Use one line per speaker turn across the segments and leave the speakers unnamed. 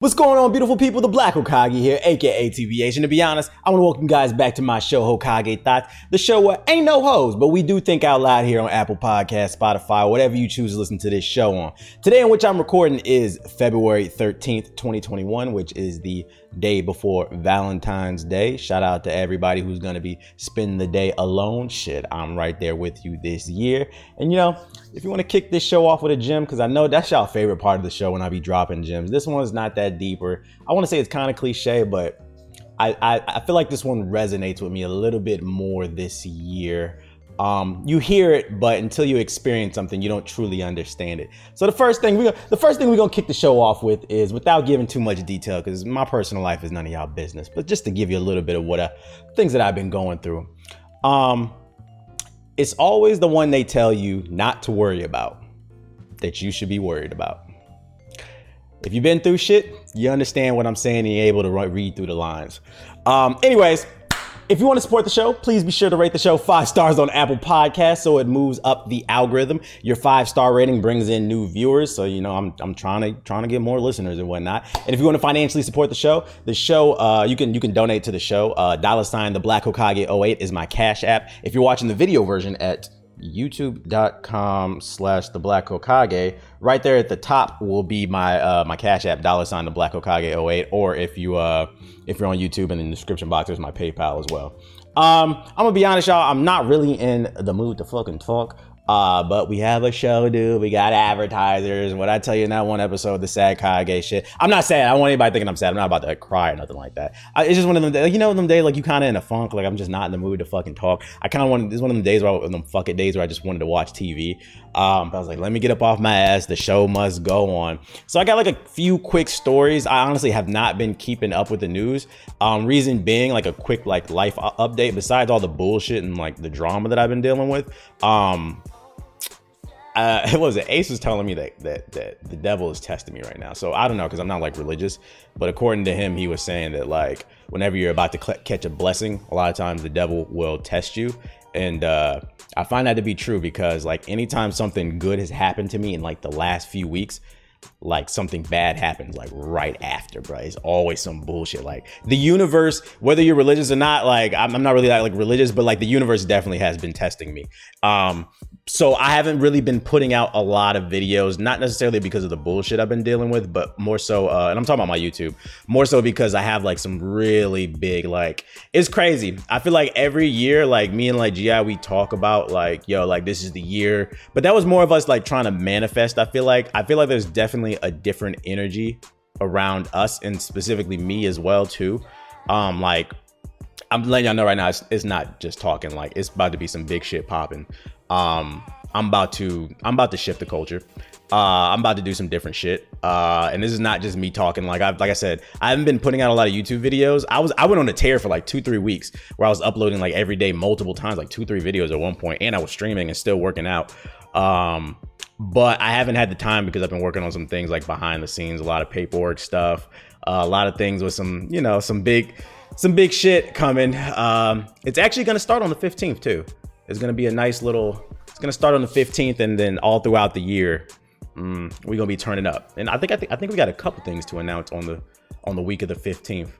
What's going on, beautiful people? The Black Hokage here, aka TBH. And to be honest, I want to welcome you guys back to my show, Hokage Thoughts, the show where ain't no hoes, but we do think out loud here on Apple Podcast, Spotify, whatever you choose to listen to this show on. Today, in which I'm recording, is February 13th, 2021, which is the day before Valentine's Day. Shout out to everybody who's going to be spending the day alone. Shit, I'm right there with you this year. And you know, if you want to kick this show off with a gem, because I know that's y'all favorite part of the show when I be dropping gems. This one's not that deeper. I want to say it's kind of cliche, but I, I, I feel like this one resonates with me a little bit more this year. Um, you hear it, but until you experience something, you don't truly understand it. So the first thing we the first thing we're gonna kick the show off with is without giving too much detail, because my personal life is none of y'all business, but just to give you a little bit of what uh, things that I've been going through. Um, it's always the one they tell you not to worry about that you should be worried about. If you've been through shit, you understand what I'm saying and you're able to read through the lines. Um, anyways, if you want to support the show, please be sure to rate the show five stars on Apple Podcasts so it moves up the algorithm. Your five star rating brings in new viewers, so you know I'm, I'm trying to trying to get more listeners and whatnot. And if you want to financially support the show, the show uh, you can you can donate to the show. Uh, dollar sign the Black Hokage 08 is my cash app. If you're watching the video version at youtube.com slash the black hokage. Right there at the top will be my uh my cash app dollar sign the black hokage 08 or if you uh if you're on youtube in the description box there's my paypal as well. Um i'm gonna be honest y'all i'm not really in the mood to fucking talk uh, but we have a show, dude. We got advertisers. And What I tell you in that one episode, the sad Kage shit. I'm not sad. I don't want anybody thinking I'm sad. I'm not about to cry or nothing like that. I, it's just one of them days, you know, them days like you kind of in a funk. Like I'm just not in the mood to fucking talk. I kind of want. It's one of them days where I, them fuck it days where I just wanted to watch TV. Um, I was like, let me get up off my ass. The show must go on. So I got like a few quick stories. I honestly have not been keeping up with the news. Um, reason being like a quick like life update. Besides all the bullshit and like the drama that I've been dealing with. Um uh, it was? Ace was telling me that, that that the devil is testing me right now. So I don't know because I'm not like religious, but according to him, he was saying that like whenever you're about to cl- catch a blessing, a lot of times the devil will test you. And uh, I find that to be true because like anytime something good has happened to me in like the last few weeks, like something bad happens like right after, bro. It's always some bullshit. Like the universe, whether you're religious or not, like I'm, I'm not really like, like religious, but like the universe definitely has been testing me. Um, so I haven't really been putting out a lot of videos, not necessarily because of the bullshit I've been dealing with, but more so, uh, and I'm talking about my YouTube, more so because I have like some really big, like, it's crazy. I feel like every year, like me and like GI, we talk about like, yo, like this is the year, but that was more of us like trying to manifest. I feel like, I feel like there's definitely a different energy around us and specifically me as well too. Um, like I'm letting y'all know right now, it's, it's, not just talking. Like it's about to be some big shit popping. Um, I'm about to I'm about to shift the culture. Uh, I'm about to do some different shit. Uh, and this is not just me talking. Like I like I said, I haven't been putting out a lot of YouTube videos. I was I went on a tear for like two three weeks where I was uploading like every day, multiple times, like two three videos at one point, and I was streaming and still working out. Um, but I haven't had the time because I've been working on some things like behind the scenes, a lot of paperwork stuff, uh, a lot of things with some you know some big some big shit coming. Um, it's actually to start on the 15th too. It's going to be a nice little. It's going to start on the 15th, and then all throughout the year, mm, we're going to be turning up. And I think I think I think we got a couple things to announce on the on the week of the 15th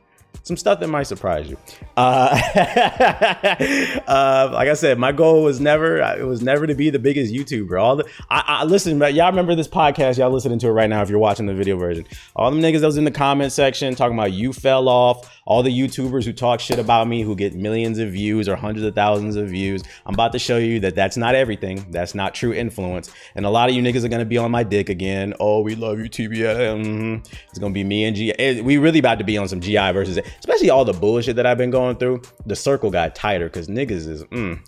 some stuff that might surprise you. Uh, uh, like I said, my goal was never it was never to be the biggest YouTuber. All the I, I listen, y'all remember this podcast? Y'all listening to it right now if you're watching the video version. All them niggas that was in the comment section talking about you fell off. All the YouTubers who talk shit about me who get millions of views or hundreds of thousands of views. I'm about to show you that that's not everything. That's not true influence. And a lot of you niggas are gonna be on my dick again. Oh, we love you, TBS. Mm-hmm. It's gonna be me and G. Eh, we really about to be on some GI versus especially all the bullshit that I've been going through, the circle got tighter because niggas is. Mm,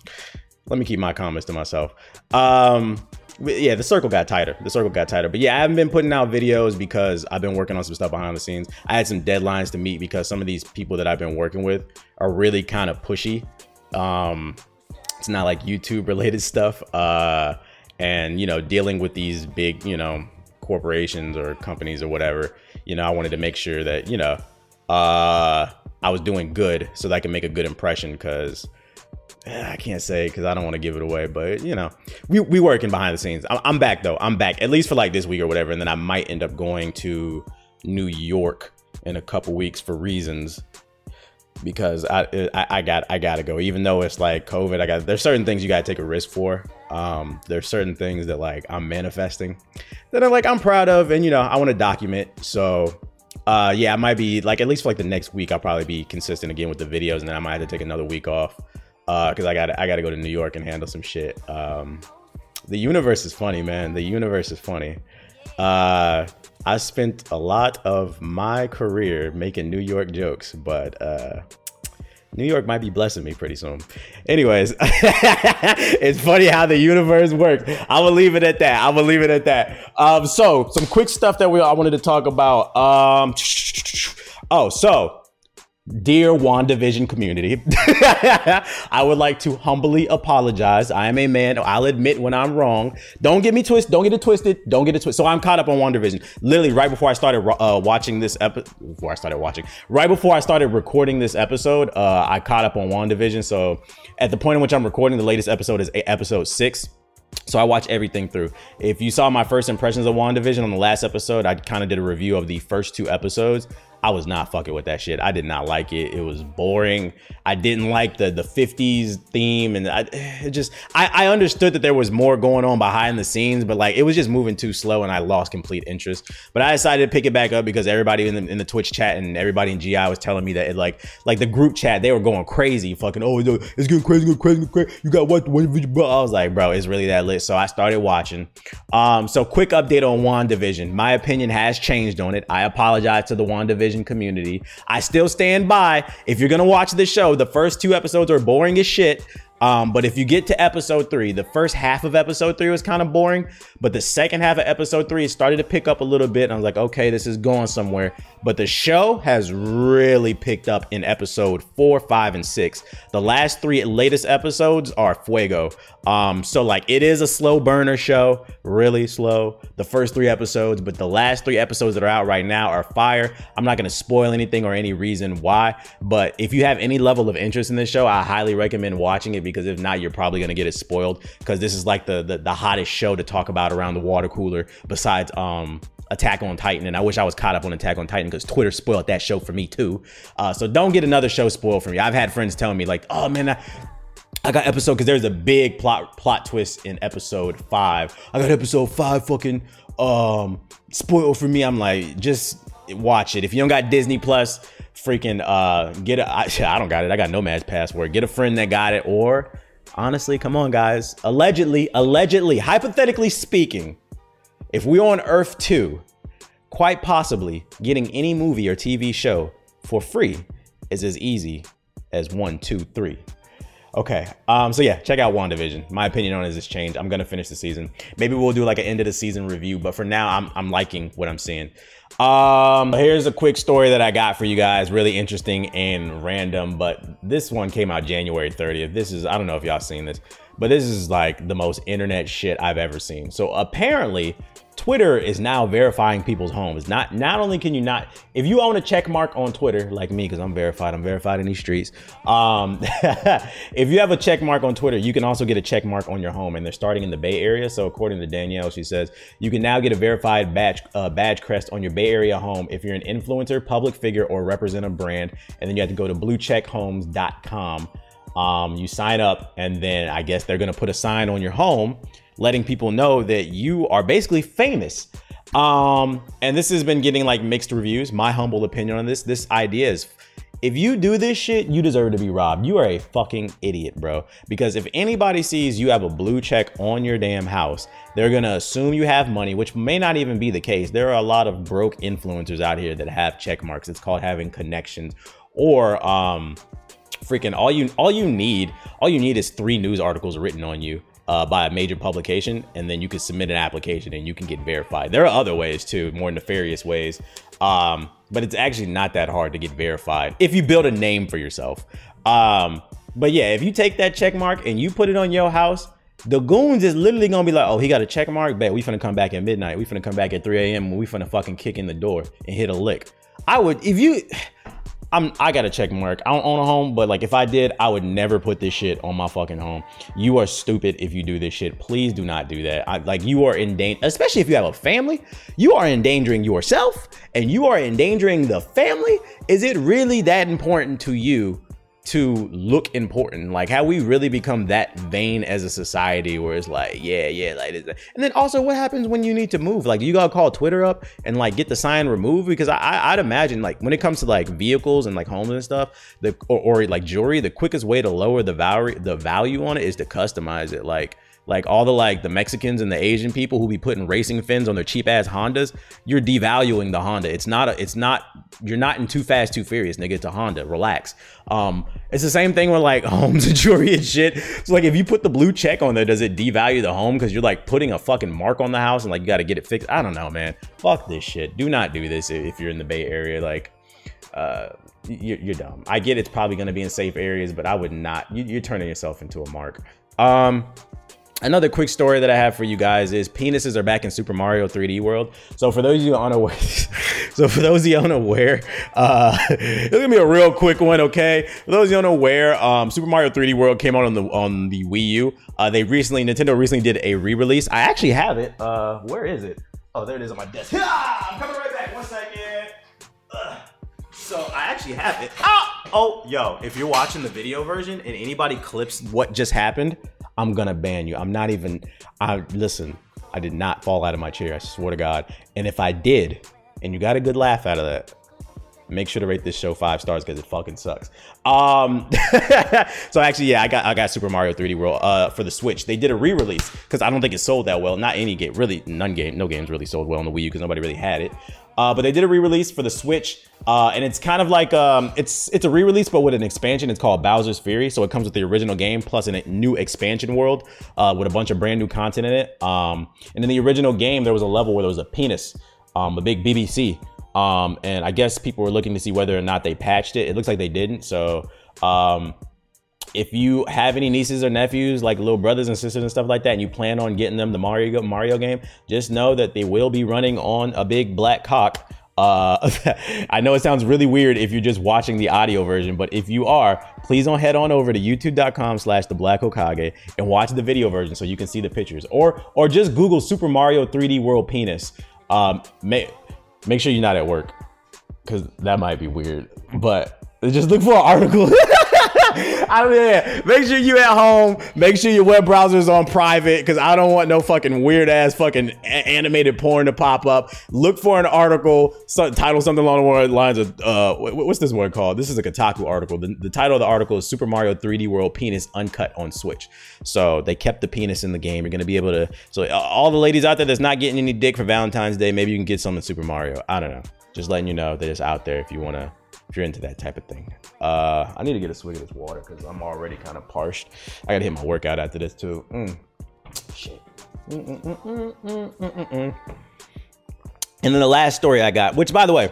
let me keep my comments to myself. Um, yeah, the circle got tighter. The circle got tighter. But yeah, I haven't been putting out videos because I've been working on some stuff behind the scenes. I had some deadlines to meet because some of these people that I've been working with are really kind of pushy. Um, it's not like YouTube related stuff. Uh, and you know, dealing with these big, you know, corporations or companies or whatever, you know, I wanted to make sure that, you know, uh, I was doing good so that I can make a good impression because I can't say because I don't want to give it away, but you know, we we working behind the scenes. I'm, I'm, back though. I'm back at least for like this week or whatever, and then I might end up going to New York in a couple weeks for reasons because I, I, I got I gotta go. Even though it's like COVID, I got there's certain things you gotta take a risk for. Um, there's certain things that like I'm manifesting that I'm like I'm proud of, and you know I want to document. So uh, yeah, I might be like at least for like the next week, I'll probably be consistent again with the videos, and then I might have to take another week off because uh, I got I got to go to New York and handle some shit. Um, the universe is funny, man. The universe is funny. Uh, I spent a lot of my career making New York jokes, but uh, New York might be blessing me pretty soon. Anyways, it's funny how the universe works. I will leave it at that. I will leave it at that. Um, so some quick stuff that we I wanted to talk about. Um, oh, so Dear WandaVision community, I would like to humbly apologize. I am a man. I'll admit when I'm wrong. Don't get me twisted. Don't get it twisted. Don't get it twisted. So I'm caught up on WandaVision. Literally, right before I started uh, watching this episode, before I started watching, right before I started recording this episode, uh, I caught up on WandaVision. So at the point in which I'm recording, the latest episode is episode six. So I watch everything through. If you saw my first impressions of WandaVision on the last episode, I kind of did a review of the first two episodes. I was not fucking with that shit. I did not like it. It was boring. I didn't like the the 50s theme and I just I, I understood that there was more going on behind the scenes, but like it was just moving too slow and I lost complete interest. But I decided to pick it back up because everybody in the, in the Twitch chat and everybody in GI was telling me that it like like the group chat, they were going crazy, fucking, oh, it's getting crazy, getting crazy, crazy. You got what one video, bro. I was like, bro, it's really that lit. So I started watching. Um, so quick update on WandaVision. My opinion has changed on it. I apologize to the Community. I still stand by. If you're gonna watch this show, the first two episodes are boring as shit. Um, but if you get to episode three, the first half of episode three was kind of boring, but the second half of episode three started to pick up a little bit. And I was like, okay, this is going somewhere. But the show has really picked up in episode four, five, and six. The last three latest episodes are fuego. Um, so like it is a slow burner show, really slow. The first three episodes, but the last three episodes that are out right now are fire. I'm not gonna spoil anything or any reason why, but if you have any level of interest in this show, I highly recommend watching it because if not, you're probably gonna get it spoiled because this is like the, the the hottest show to talk about around the water cooler besides um Attack on Titan, and I wish I was caught up on Attack on Titan because Twitter spoiled that show for me too. Uh, so don't get another show spoiled for me. I've had friends telling me like, "Oh man, I, I got episode because there's a big plot plot twist in episode five. I got episode five fucking um spoiled for me. I'm like, just watch it. If you don't got Disney Plus, freaking uh get a I, I don't got it. I got Nomad's password. Get a friend that got it, or honestly, come on, guys. Allegedly, allegedly, hypothetically speaking, if we're on Earth 2, quite possibly getting any movie or TV show for free is as easy as one, two, three. Okay. Um, so yeah, check out WandaVision. My opinion on it has changed. I'm gonna finish the season. Maybe we'll do like an end of the season review, but for now, I'm I'm liking what I'm seeing. Um, here's a quick story that I got for you guys. Really interesting and random, but this one came out January 30th. This is I don't know if y'all seen this, but this is like the most internet shit I've ever seen. So apparently, Twitter is now verifying people's homes. Not not only can you not, if you own a check mark on Twitter, like me, because I'm verified, I'm verified in these streets. Um, if you have a check mark on Twitter, you can also get a check mark on your home, and they're starting in the Bay Area. So according to Danielle, she says you can now get a verified badge uh, badge crest on your Bay Area home if you're an influencer, public figure, or represent a brand, and then you have to go to bluecheckhomes.com. Um, you sign up, and then I guess they're gonna put a sign on your home letting people know that you are basically famous. Um, and this has been getting like mixed reviews. My humble opinion on this, this idea is if you do this shit, you deserve to be robbed. You are a fucking idiot, bro. Because if anybody sees you have a blue check on your damn house, they're gonna assume you have money, which may not even be the case. There are a lot of broke influencers out here that have check marks. It's called having connections or um freaking all you all you need all you need is three news articles written on you uh, by a major publication, and then you can submit an application and you can get verified. There are other ways too, more nefarious ways, um, but it's actually not that hard to get verified if you build a name for yourself. Um, but yeah, if you take that check mark and you put it on your house, the goons is literally gonna be like, oh, he got a check mark, bet we finna come back at midnight. We finna come back at 3 a.m. when we finna fucking kick in the door and hit a lick. I would, if you, I'm I got a check mark. I don't own a home, but like if I did, I would never put this shit on my fucking home. You are stupid if you do this shit. Please do not do that. I, like you are in danger, especially if you have a family. You are endangering yourself and you are endangering the family. Is it really that important to you to look important. Like, how we really become that vain as a society where it's like, yeah, yeah, like. And then also, what happens when you need to move? Like, you gotta call Twitter up and like get the sign removed because I, I'd imagine like when it comes to like vehicles and like homes and stuff, the or, or like jewelry, the quickest way to lower the value the value on it is to customize it. Like like all the like the Mexicans and the Asian people who be putting racing fins on their cheap ass Hondas, you're devaluing the Honda. It's not a, it's not you're not in too fast, too furious, nigga. It's a Honda. Relax. Um, it's the same thing with like homes and jewelry and shit. So like if you put the blue check on there, does it devalue the home because you're like putting a fucking mark on the house and like you got to get it fixed? I don't know, man. Fuck this shit. Do not do this if you're in the Bay Area. Like, uh, you're, you're dumb. I get it's probably gonna be in safe areas, but I would not. You, you're turning yourself into a mark. Um, Another quick story that I have for you guys is penises are back in Super Mario 3D World. So for those of you unaware, so for those of you unaware, uh, it's gonna be a real quick one, okay? For those of you unaware, um, Super Mario 3D World came out on the on the Wii U. Uh, they recently, Nintendo recently did a re-release. I actually have it. Uh, where is it? Oh, there it is on my desk. Ah, I'm coming right back. One second. So I actually have it. Oh, oh, yo! If you're watching the video version and anybody clips what just happened, I'm gonna ban you. I'm not even. I listen. I did not fall out of my chair. I swear to God. And if I did, and you got a good laugh out of that, make sure to rate this show five stars because it fucking sucks. Um, so actually, yeah, I got I got Super Mario 3D World uh, for the Switch. They did a re-release because I don't think it sold that well. Not any game, really, none game, no games really sold well on the Wii U because nobody really had it. Uh, but they did a re-release for the Switch, uh, and it's kind of like um, it's it's a re-release but with an expansion. It's called Bowser's Fury, so it comes with the original game plus a new expansion world uh, with a bunch of brand new content in it. Um, and in the original game, there was a level where there was a penis, um, a big BBC, um, and I guess people were looking to see whether or not they patched it. It looks like they didn't. So um, if you have any nieces or nephews, like little brothers and sisters and stuff like that, and you plan on getting them the Mario Mario game, just know that they will be running on a big black cock. Uh, I know it sounds really weird if you're just watching the audio version, but if you are, please don't head on over to youtube.com slash the black Hokage and watch the video version so you can see the pictures. Or or just Google Super Mario 3D World penis. Um, make sure you're not at work because that might be weird. But just look for an article. I don't yeah. Make sure you at home. Make sure your web browser is on private because I don't want no fucking weird ass fucking a- animated porn to pop up. Look for an article, so, title something along the lines of uh, what's this word called? This is a Kotaku article. The, the title of the article is Super Mario 3D World Penis Uncut on Switch. So they kept the penis in the game. You're gonna be able to. So all the ladies out there that's not getting any dick for Valentine's Day, maybe you can get some in Super Mario. I don't know. Just letting you know that it's out there if you wanna if you're into that type of thing. Uh, I need to get a swig of this water because I'm already kind of parched. I gotta hit my workout after this too. Mm. Shit. And then the last story I got, which by the way,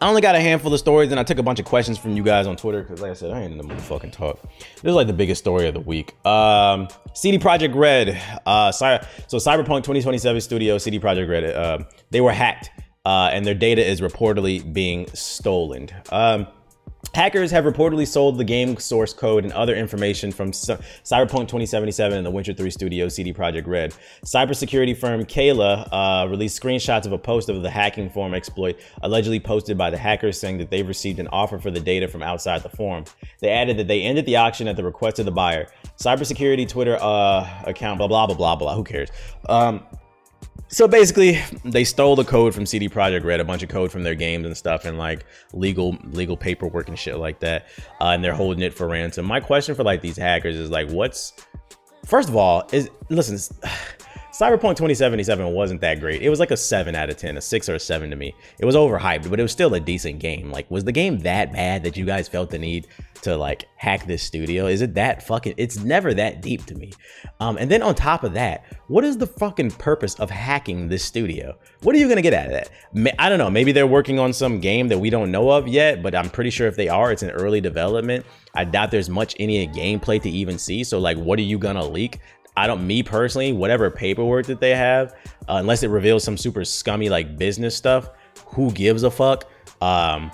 I only got a handful of stories, and I took a bunch of questions from you guys on Twitter because, like I said, I ain't in the mood fucking talk. This is like the biggest story of the week. Um, CD Projekt Red, uh, so Cyberpunk 2027 studio, CD Projekt Red, uh, they were hacked uh, and their data is reportedly being stolen. Um, Hackers have reportedly sold the game source code and other information from Cyberpunk 2077 and the Witcher 3 studio CD Projekt Red. Cybersecurity firm KELA uh, released screenshots of a post of the hacking forum exploit allegedly posted by the hackers saying that they've received an offer for the data from outside the forum. They added that they ended the auction at the request of the buyer. Cybersecurity Twitter uh, account, blah, blah, blah, blah, blah. Who cares? Um, so basically, they stole the code from CD Projekt Red, a bunch of code from their games and stuff, and like legal legal paperwork and shit like that, uh, and they're holding it for ransom. My question for like these hackers is like, what's first of all is listen. Cyberpunk 2077 wasn't that great. It was like a 7 out of 10, a 6 or a 7 to me. It was overhyped, but it was still a decent game. Like, was the game that bad that you guys felt the need to like hack this studio? Is it that fucking it's never that deep to me. Um, and then on top of that, what is the fucking purpose of hacking this studio? What are you gonna get out of that? I don't know. Maybe they're working on some game that we don't know of yet, but I'm pretty sure if they are, it's in early development. I doubt there's much any gameplay to even see. So like, what are you gonna leak? I don't, me personally, whatever paperwork that they have, uh, unless it reveals some super scummy like business stuff, who gives a fuck? Um,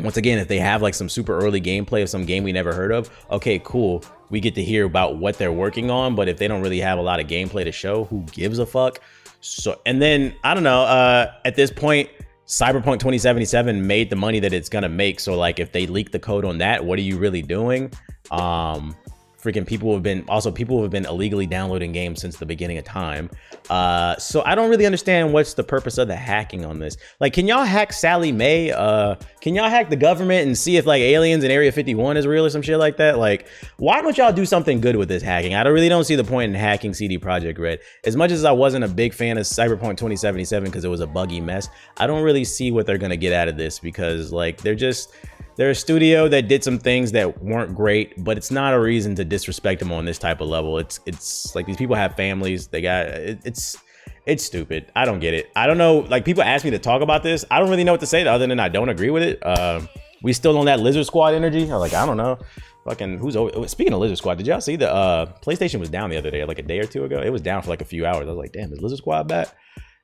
once again, if they have like some super early gameplay of some game we never heard of, okay, cool. We get to hear about what they're working on, but if they don't really have a lot of gameplay to show, who gives a fuck? So, and then I don't know. Uh, at this point, Cyberpunk 2077 made the money that it's gonna make. So, like, if they leak the code on that, what are you really doing? Um, freaking people have been also people have been illegally downloading games since the beginning of time. Uh so i don't really understand what's the purpose of the hacking on this. Like can y'all hack Sallie Mae? Uh can y'all hack the government and see if like aliens in area 51 is real or some shit like that? Like why don't y'all do something good with this hacking? I don't really don't see the point in hacking cd projekt red. As much as i wasn't a big fan of cyberpunk 2077 because it was a buggy mess i don't really see what they're gonna get out of this because like they're just they're a studio that did some things that weren't great, but it's not a reason to disrespect them on this type of level. It's it's like these people have families. They got it, it's it's stupid. I don't get it. I don't know. Like people ask me to talk about this. I don't really know what to say other than I don't agree with it. Uh, we still on that Lizard Squad energy. I'm like I don't know. Fucking who's over? Speaking of Lizard Squad, did y'all see the uh, PlayStation was down the other day, like a day or two ago? It was down for like a few hours. I was like, damn, is Lizard Squad back?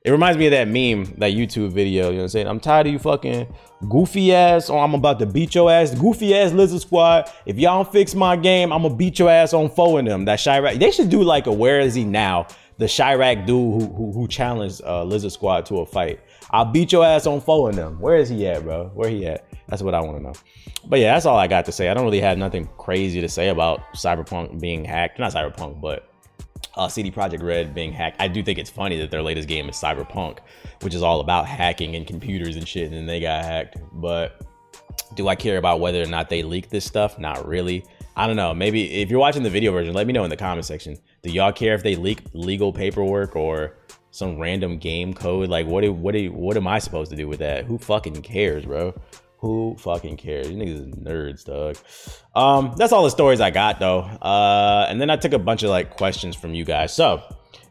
It reminds me of that meme, that YouTube video. You know what I'm saying? I'm tired of you fucking goofy ass. Or I'm about to beat your ass. Goofy ass Lizard Squad. If y'all don't fix my game, I'm gonna beat your ass on foe them. That Chiraq. They should do like a Where Is He Now? The Chiraq dude who who, who challenged uh, Lizard Squad to a fight. I'll beat your ass on foe them. Where is he at, bro? Where he at? That's what I want to know. But yeah, that's all I got to say. I don't really have nothing crazy to say about Cyberpunk being hacked. Not Cyberpunk, but uh, CD Projekt Red being hacked. I do think it's funny that their latest game is Cyberpunk, which is all about hacking and computers and shit, and they got hacked. But do I care about whether or not they leaked this stuff? Not really. I don't know. Maybe if you're watching the video version, let me know in the comment section. Do y'all care if they leak legal paperwork or some random game code? Like, what do, what do, what am I supposed to do with that? Who fucking cares, bro? Who fucking cares? You niggas is nerds, dog. Um, that's all the stories I got though. Uh, and then I took a bunch of like questions from you guys. So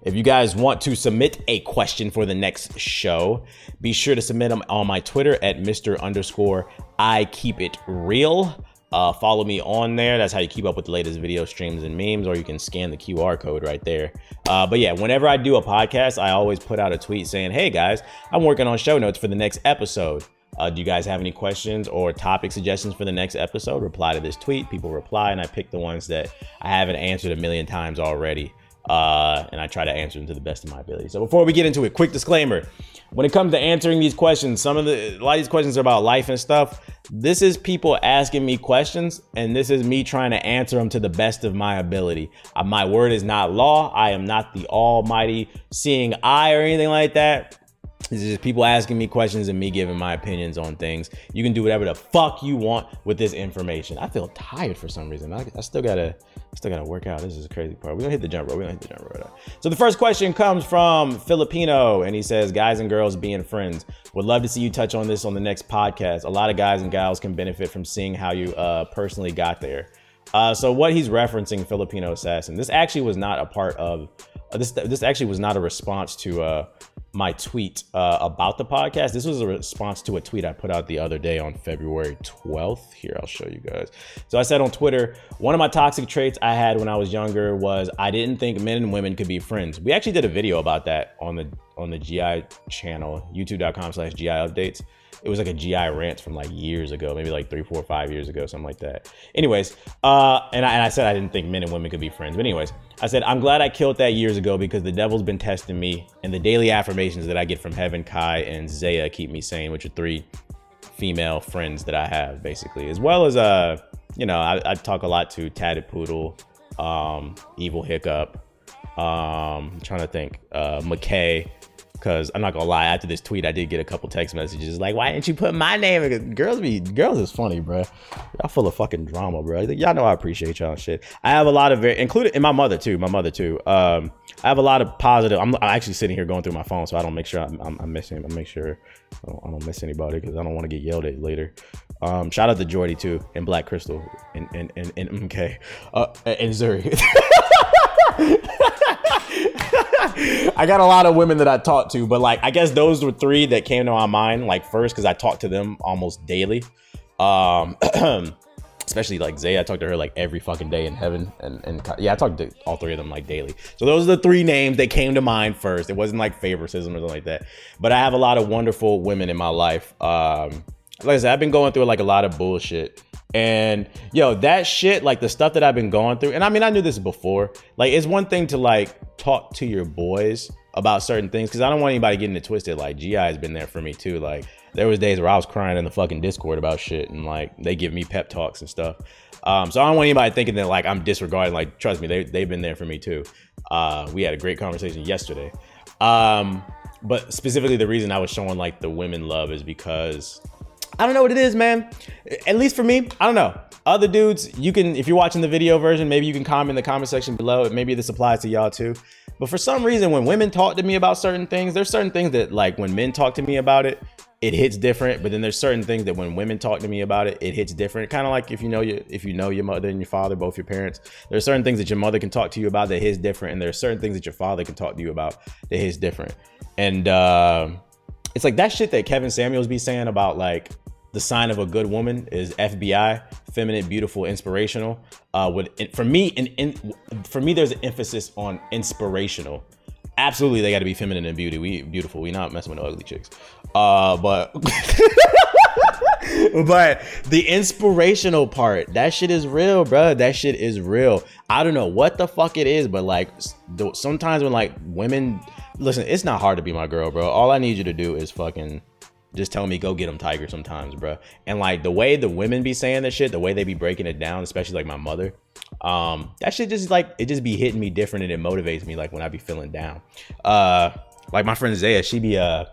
if you guys want to submit a question for the next show, be sure to submit them on my Twitter at Mr. underscore I keep it real. Uh, follow me on there. That's how you keep up with the latest video streams and memes, or you can scan the QR code right there. Uh, but yeah, whenever I do a podcast, I always put out a tweet saying, Hey guys, I'm working on show notes for the next episode. Uh, do you guys have any questions or topic suggestions for the next episode? Reply to this tweet. People reply, and I pick the ones that I haven't answered a million times already. Uh, and I try to answer them to the best of my ability. So before we get into it, quick disclaimer: when it comes to answering these questions, some of the a lot of these questions are about life and stuff. This is people asking me questions, and this is me trying to answer them to the best of my ability. Uh, my word is not law. I am not the almighty seeing eye or anything like that. This is just people asking me questions and me giving my opinions on things. You can do whatever the fuck you want with this information. I feel tired for some reason. I, I still gotta, still gotta work out. This is a crazy part. We're gonna hit the jump rope. We're gonna hit the jump rope. So the first question comes from Filipino, and he says, "Guys and girls being friends. Would love to see you touch on this on the next podcast. A lot of guys and gals can benefit from seeing how you uh, personally got there." Uh, so what he's referencing, Filipino assassin. This actually was not a part of. Uh, this this actually was not a response to uh, my tweet uh, about the podcast. This was a response to a tweet I put out the other day on February 12th. Here, I'll show you guys. So I said on Twitter, one of my toxic traits I had when I was younger was I didn't think men and women could be friends. We actually did a video about that on the on the GI channel, youtube.com slash GI updates it was like a GI rant from like years ago, maybe like three, four, five years ago, something like that. Anyways, uh, and I, and I said I didn't think men and women could be friends. But anyways, I said I'm glad I killed that years ago because the devil's been testing me, and the daily affirmations that I get from Heaven, Kai, and Zaya keep me sane, which are three female friends that I have basically, as well as uh, you know, I, I talk a lot to Tatted Poodle, um, Evil Hiccup. Um, I'm trying to think, uh, McKay, Cause I'm not gonna lie, after this tweet, I did get a couple text messages like, "Why didn't you put my name?" Girls be girls is funny, bro. Y'all full of fucking drama, bro. Y'all know I appreciate y'all shit. I have a lot of very, included, and my mother too. My mother too. Um, I have a lot of positive. I'm, I'm actually sitting here going through my phone, so I don't make sure I'm, I'm, I'm missing. I make sure I don't, I don't miss anybody because I don't want to get yelled at later. Um, shout out to Jordy too, and Black Crystal, and and and, and MK, uh, and Zuri. I got a lot of women that I talked to, but like I guess those were three that came to my mind like first because I talked to them almost daily. Um, especially like Zay, I talked to her like every fucking day in heaven, and and yeah, I talked to all three of them like daily. So those are the three names that came to mind first. It wasn't like favoritism or something like that, but I have a lot of wonderful women in my life. Um, like I said, I've been going through like a lot of bullshit. And yo, that shit, like the stuff that I've been going through, and I mean, I knew this before. Like, it's one thing to like talk to your boys about certain things because I don't want anybody getting it twisted. Like, GI has been there for me too. Like, there was days where I was crying in the fucking Discord about shit, and like they give me pep talks and stuff. Um, so I don't want anybody thinking that like I'm disregarding. Like, trust me, they they've been there for me too. Uh, we had a great conversation yesterday. Um, but specifically, the reason I was showing like the women love is because I don't know what it is, man. At least for me, I don't know. Other dudes, you can, if you're watching the video version, maybe you can comment in the comment section below. Maybe this applies to y'all too. But for some reason, when women talk to me about certain things, there's certain things that, like, when men talk to me about it, it hits different. But then there's certain things that when women talk to me about it, it hits different. Kind of like if you know your, if you know your mother and your father, both your parents, there's certain things that your mother can talk to you about that hits different, and there's certain things that your father can talk to you about that hits different. And uh, it's like that shit that Kevin Samuels be saying about like the sign of a good woman is FBI, feminine, beautiful, inspirational. Uh, with for me, in, in for me, there's an emphasis on inspirational. Absolutely, they got to be feminine and beauty. We beautiful. We not messing with no ugly chicks. Uh, but but the inspirational part, that shit is real, bro. That shit is real. I don't know what the fuck it is, but like sometimes when like women listen, it's not hard to be my girl, bro. All I need you to do is fucking just tell me go get them tiger sometimes bro and like the way the women be saying this shit the way they be breaking it down especially like my mother um that shit just like it just be hitting me different and it motivates me like when i be feeling down. Uh like my friend zaya she be uh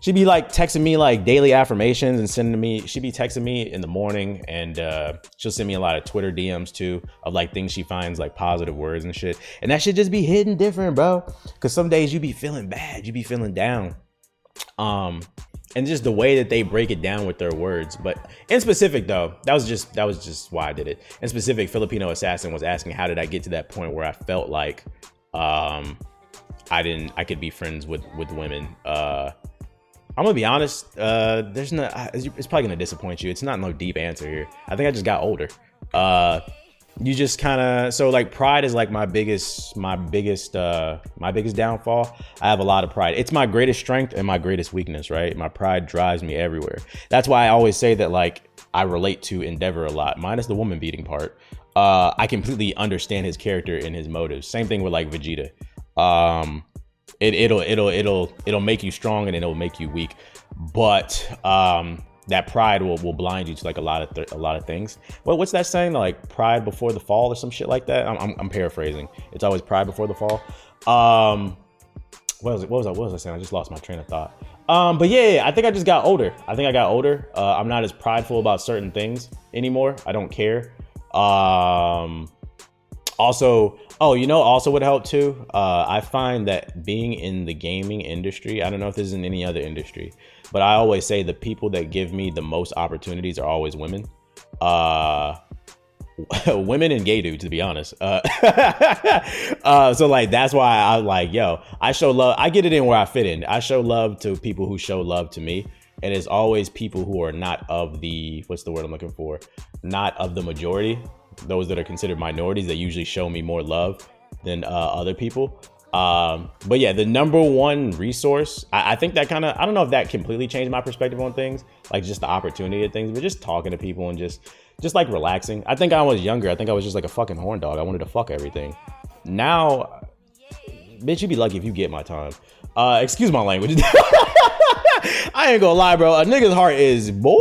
she be like texting me like daily affirmations and sending me she be texting me in the morning and uh she'll send me a lot of twitter dms too of like things she finds like positive words and shit. And that should just be hitting different bro because some days you be feeling bad you be feeling down. Um and just the way that they break it down with their words. But in specific, though, that was just that was just why I did it. In specific, Filipino assassin was asking how did I get to that point where I felt like um, I didn't I could be friends with with women. Uh, I'm gonna be honest. Uh, there's no. It's probably gonna disappoint you. It's not no deep answer here. I think I just got older. Uh, you just kind of so like pride is like my biggest my biggest uh my biggest downfall. I have a lot of pride. It's my greatest strength and my greatest weakness right? My pride drives me everywhere. That's why i always say that like i relate to endeavor a lot minus the woman beating part. Uh i completely understand his character and his motives. Same thing with like vegeta. Um it, it'll it'll it'll it'll make you strong and it'll make you weak. But um that pride will, will blind you to like a lot of th- a lot of things. Well, what's that saying? Like pride before the fall or some shit like that. I'm, I'm, I'm paraphrasing. It's always pride before the fall. Um, what was it? What was I? What was I saying? I just lost my train of thought. Um, but yeah, yeah, I think I just got older. I think I got older. Uh, I'm not as prideful about certain things anymore. I don't care. Um, also, oh, you know, also would help too. Uh, I find that being in the gaming industry, I don't know if this is in any other industry, but I always say the people that give me the most opportunities are always women. Uh, women and gay dudes, to be honest. Uh, uh, so like that's why I like, yo, I show love. I get it in where I fit in. I show love to people who show love to me, and it's always people who are not of the what's the word I'm looking for, not of the majority. Those that are considered minorities that usually show me more love than uh, other people. Um, but yeah, the number one resource, I, I think that kind of, I don't know if that completely changed my perspective on things, like just the opportunity of things, but just talking to people and just, just like relaxing. I think I was younger. I think I was just like a fucking horn dog. I wanted to fuck everything. Now, bitch, you'd be lucky if you get my time. Uh, excuse my language. I ain't gonna lie, bro. A nigga's heart is, boy,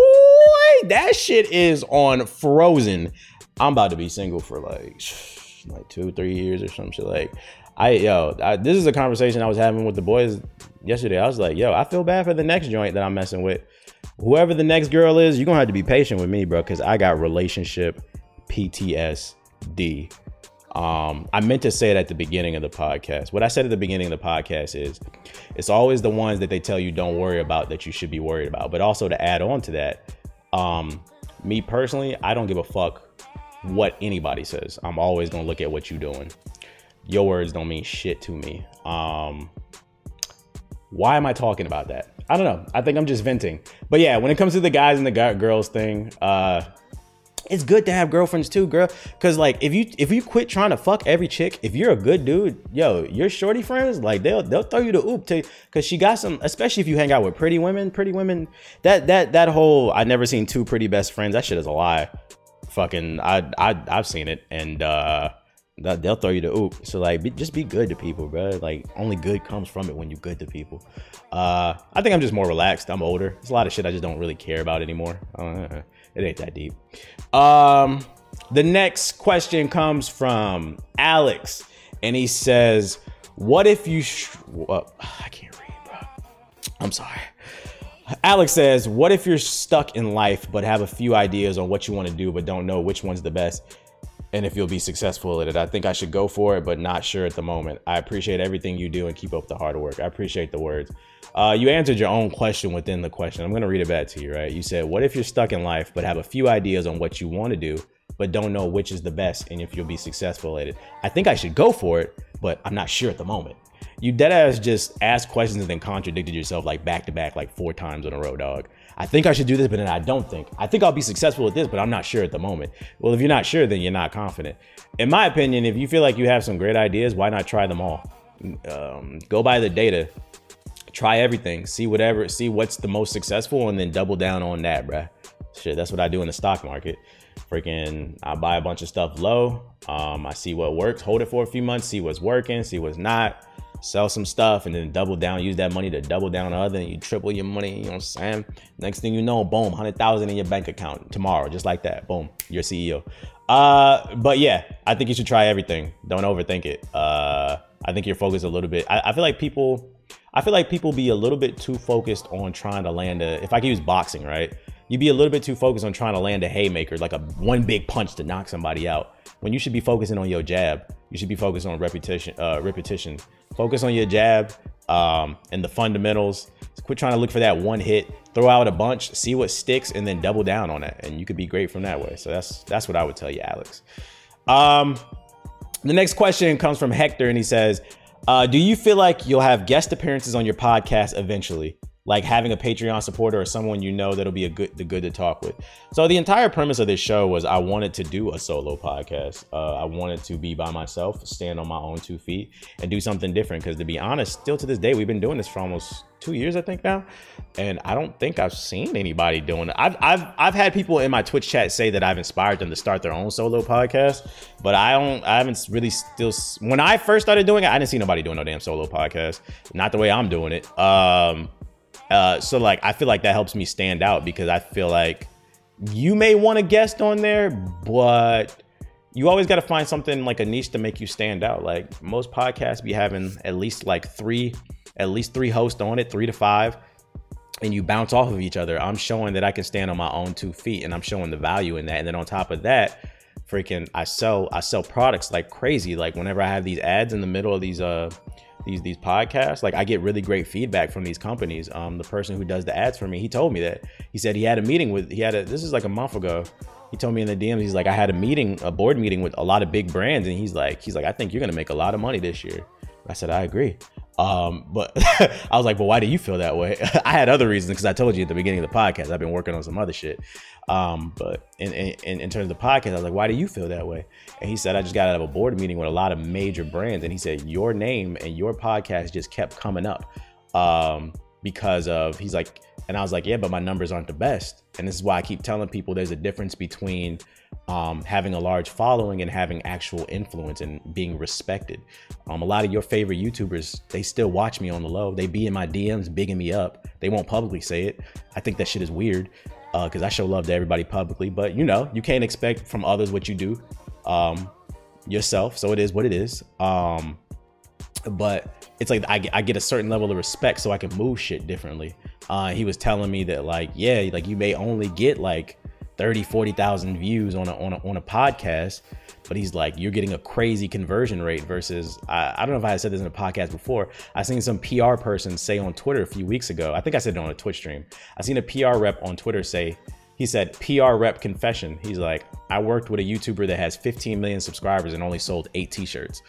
that shit is on frozen. I'm about to be single for like, like two, three years or some shit. Like, I yo, I, this is a conversation I was having with the boys yesterday. I was like, yo, I feel bad for the next joint that I'm messing with. Whoever the next girl is, you're gonna have to be patient with me, bro, because I got relationship PTSD. Um, I meant to say it at the beginning of the podcast. What I said at the beginning of the podcast is it's always the ones that they tell you don't worry about that you should be worried about. But also to add on to that, um, me personally, I don't give a fuck what anybody says. I'm always gonna look at what you're doing your words don't mean shit to me. Um, why am I talking about that? I don't know. I think I'm just venting. But yeah, when it comes to the guys and the girls thing, uh, it's good to have girlfriends too, girl. Cause like if you if you quit trying to fuck every chick, if you're a good dude, yo, your shorty friends, like they'll they'll throw you the oop to cause she got some, especially if you hang out with pretty women, pretty women. That that that whole I never seen two pretty best friends. That shit is a lie. Fucking I I I've seen it and uh they'll throw you the oop. So like, be, just be good to people, bro. Like only good comes from it when you're good to people. Uh, I think I'm just more relaxed. I'm older. There's a lot of shit I just don't really care about anymore. Uh, it ain't that deep. Um, the next question comes from Alex, and he says, "What if you? Sh- well, I can't read, bro. I'm sorry." Alex says, "What if you're stuck in life but have a few ideas on what you want to do but don't know which one's the best?" and if you'll be successful at it. I think I should go for it, but not sure at the moment. I appreciate everything you do and keep up the hard work. I appreciate the words. Uh, you answered your own question within the question. I'm going to read it back to you, right? You said, What if you're stuck in life, but have a few ideas on what you want to do, but don't know which is the best and if you'll be successful at it? I think I should go for it, but I'm not sure at the moment. You deadass just asked questions and then contradicted yourself like back to back, like four times in a row, dog. I think I should do this, but then I don't think. I think I'll be successful at this, but I'm not sure at the moment. Well, if you're not sure, then you're not confident. In my opinion, if you feel like you have some great ideas, why not try them all? Um, go by the data, try everything, see whatever, see what's the most successful, and then double down on that, bruh. Shit, that's what I do in the stock market. Freaking, I buy a bunch of stuff low. Um, I see what works, hold it for a few months, see what's working, see what's not sell some stuff and then double down, use that money to double down on other, and you triple your money, you know what I'm saying? Next thing you know, boom, 100,000 in your bank account tomorrow, just like that. Boom, you're CEO. Uh, but yeah, I think you should try everything. Don't overthink it. Uh, I think you're focused a little bit. I, I feel like people, I feel like people be a little bit too focused on trying to land a, if I could use boxing, right? You'd be a little bit too focused on trying to land a haymaker, like a one big punch to knock somebody out. When you should be focusing on your jab, you should be focused on repetition, uh, repetition Focus on your jab um, and the fundamentals. Quit trying to look for that one hit. Throw out a bunch, see what sticks, and then double down on it, and you could be great from that way. So that's that's what I would tell you, Alex. Um, the next question comes from Hector, and he says, uh, "Do you feel like you'll have guest appearances on your podcast eventually?" Like having a Patreon supporter or someone you know that'll be a good the good to talk with. So the entire premise of this show was I wanted to do a solo podcast. Uh, I wanted to be by myself, stand on my own two feet, and do something different. Because to be honest, still to this day, we've been doing this for almost two years, I think now, and I don't think I've seen anybody doing it. I've I've I've had people in my Twitch chat say that I've inspired them to start their own solo podcast, but I don't. I haven't really still. When I first started doing it, I didn't see nobody doing no damn solo podcast. Not the way I'm doing it. Um uh, so like I feel like that helps me stand out because I feel like you may want a guest on there, but you always got to find something like a niche to make you stand out. Like most podcasts be having at least like three, at least three hosts on it, three to five, and you bounce off of each other. I'm showing that I can stand on my own two feet, and I'm showing the value in that. And then on top of that, freaking, I sell I sell products like crazy. Like whenever I have these ads in the middle of these uh these these podcasts like i get really great feedback from these companies. Um the person who does the ads for me he told me that. He said he had a meeting with he had a this is like a month ago. He told me in the DMs he's like I had a meeting a board meeting with a lot of big brands and he's like he's like I think you're gonna make a lot of money this year. I said I agree. Um, but I was like, but why do you feel that way? I had other reasons because I told you at the beginning of the podcast, I've been working on some other shit. Um, but in, in, in terms of the podcast, I was like, why do you feel that way? And he said, I just got out of a board meeting with a lot of major brands. And he said, your name and your podcast just kept coming up. Um, because of, he's like, and I was like, yeah, but my numbers aren't the best. And this is why I keep telling people there's a difference between um, having a large following and having actual influence and being respected. Um, a lot of your favorite YouTubers, they still watch me on the low. They be in my DMs, bigging me up. They won't publicly say it. I think that shit is weird because uh, I show love to everybody publicly. But you know, you can't expect from others what you do um, yourself. So it is what it is. Um, but it's like I, I get a certain level of respect so I can move shit differently. Uh, he was telling me that like, yeah, like you may only get like 30, 40,000 views on a, on a, on a podcast, but he's like, you're getting a crazy conversion rate versus, I, I don't know if I said this in a podcast before. I seen some PR person say on Twitter a few weeks ago, I think I said it on a Twitch stream. I seen a PR rep on Twitter say, he said, PR rep confession. He's like, I worked with a YouTuber that has 15 million subscribers and only sold eight t-shirts.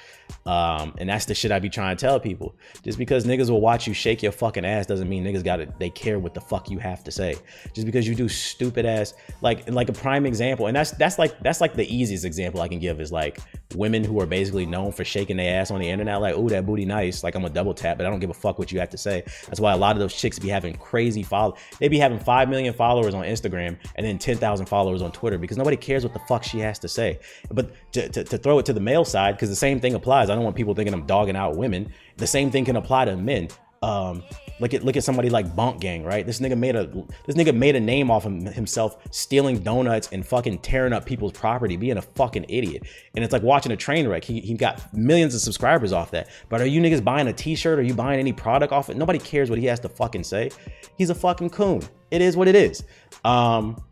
Um, and that's the shit I be trying to tell people. Just because niggas will watch you shake your fucking ass doesn't mean niggas got it. They care what the fuck you have to say. Just because you do stupid ass, like like a prime example, and that's that's like that's like the easiest example I can give is like women who are basically known for shaking their ass on the internet, like, oh, that booty nice. Like I'm a double tap, but I don't give a fuck what you have to say. That's why a lot of those chicks be having crazy follow. They be having five million followers on Instagram and then 10,000 followers on Twitter because nobody cares what the fuck she has to say. But to, to, to throw it to the male side, because the same thing applies. I don't want people thinking I'm dogging out women. The same thing can apply to men. Um, look at look at somebody like Bunk Gang, right? This nigga made a this nigga made a name off of himself stealing donuts and fucking tearing up people's property, being a fucking idiot. And it's like watching a train wreck. He, he got millions of subscribers off that. But are you niggas buying a t-shirt? Are you buying any product off it? Nobody cares what he has to fucking say. He's a fucking coon. It is what it is. Um,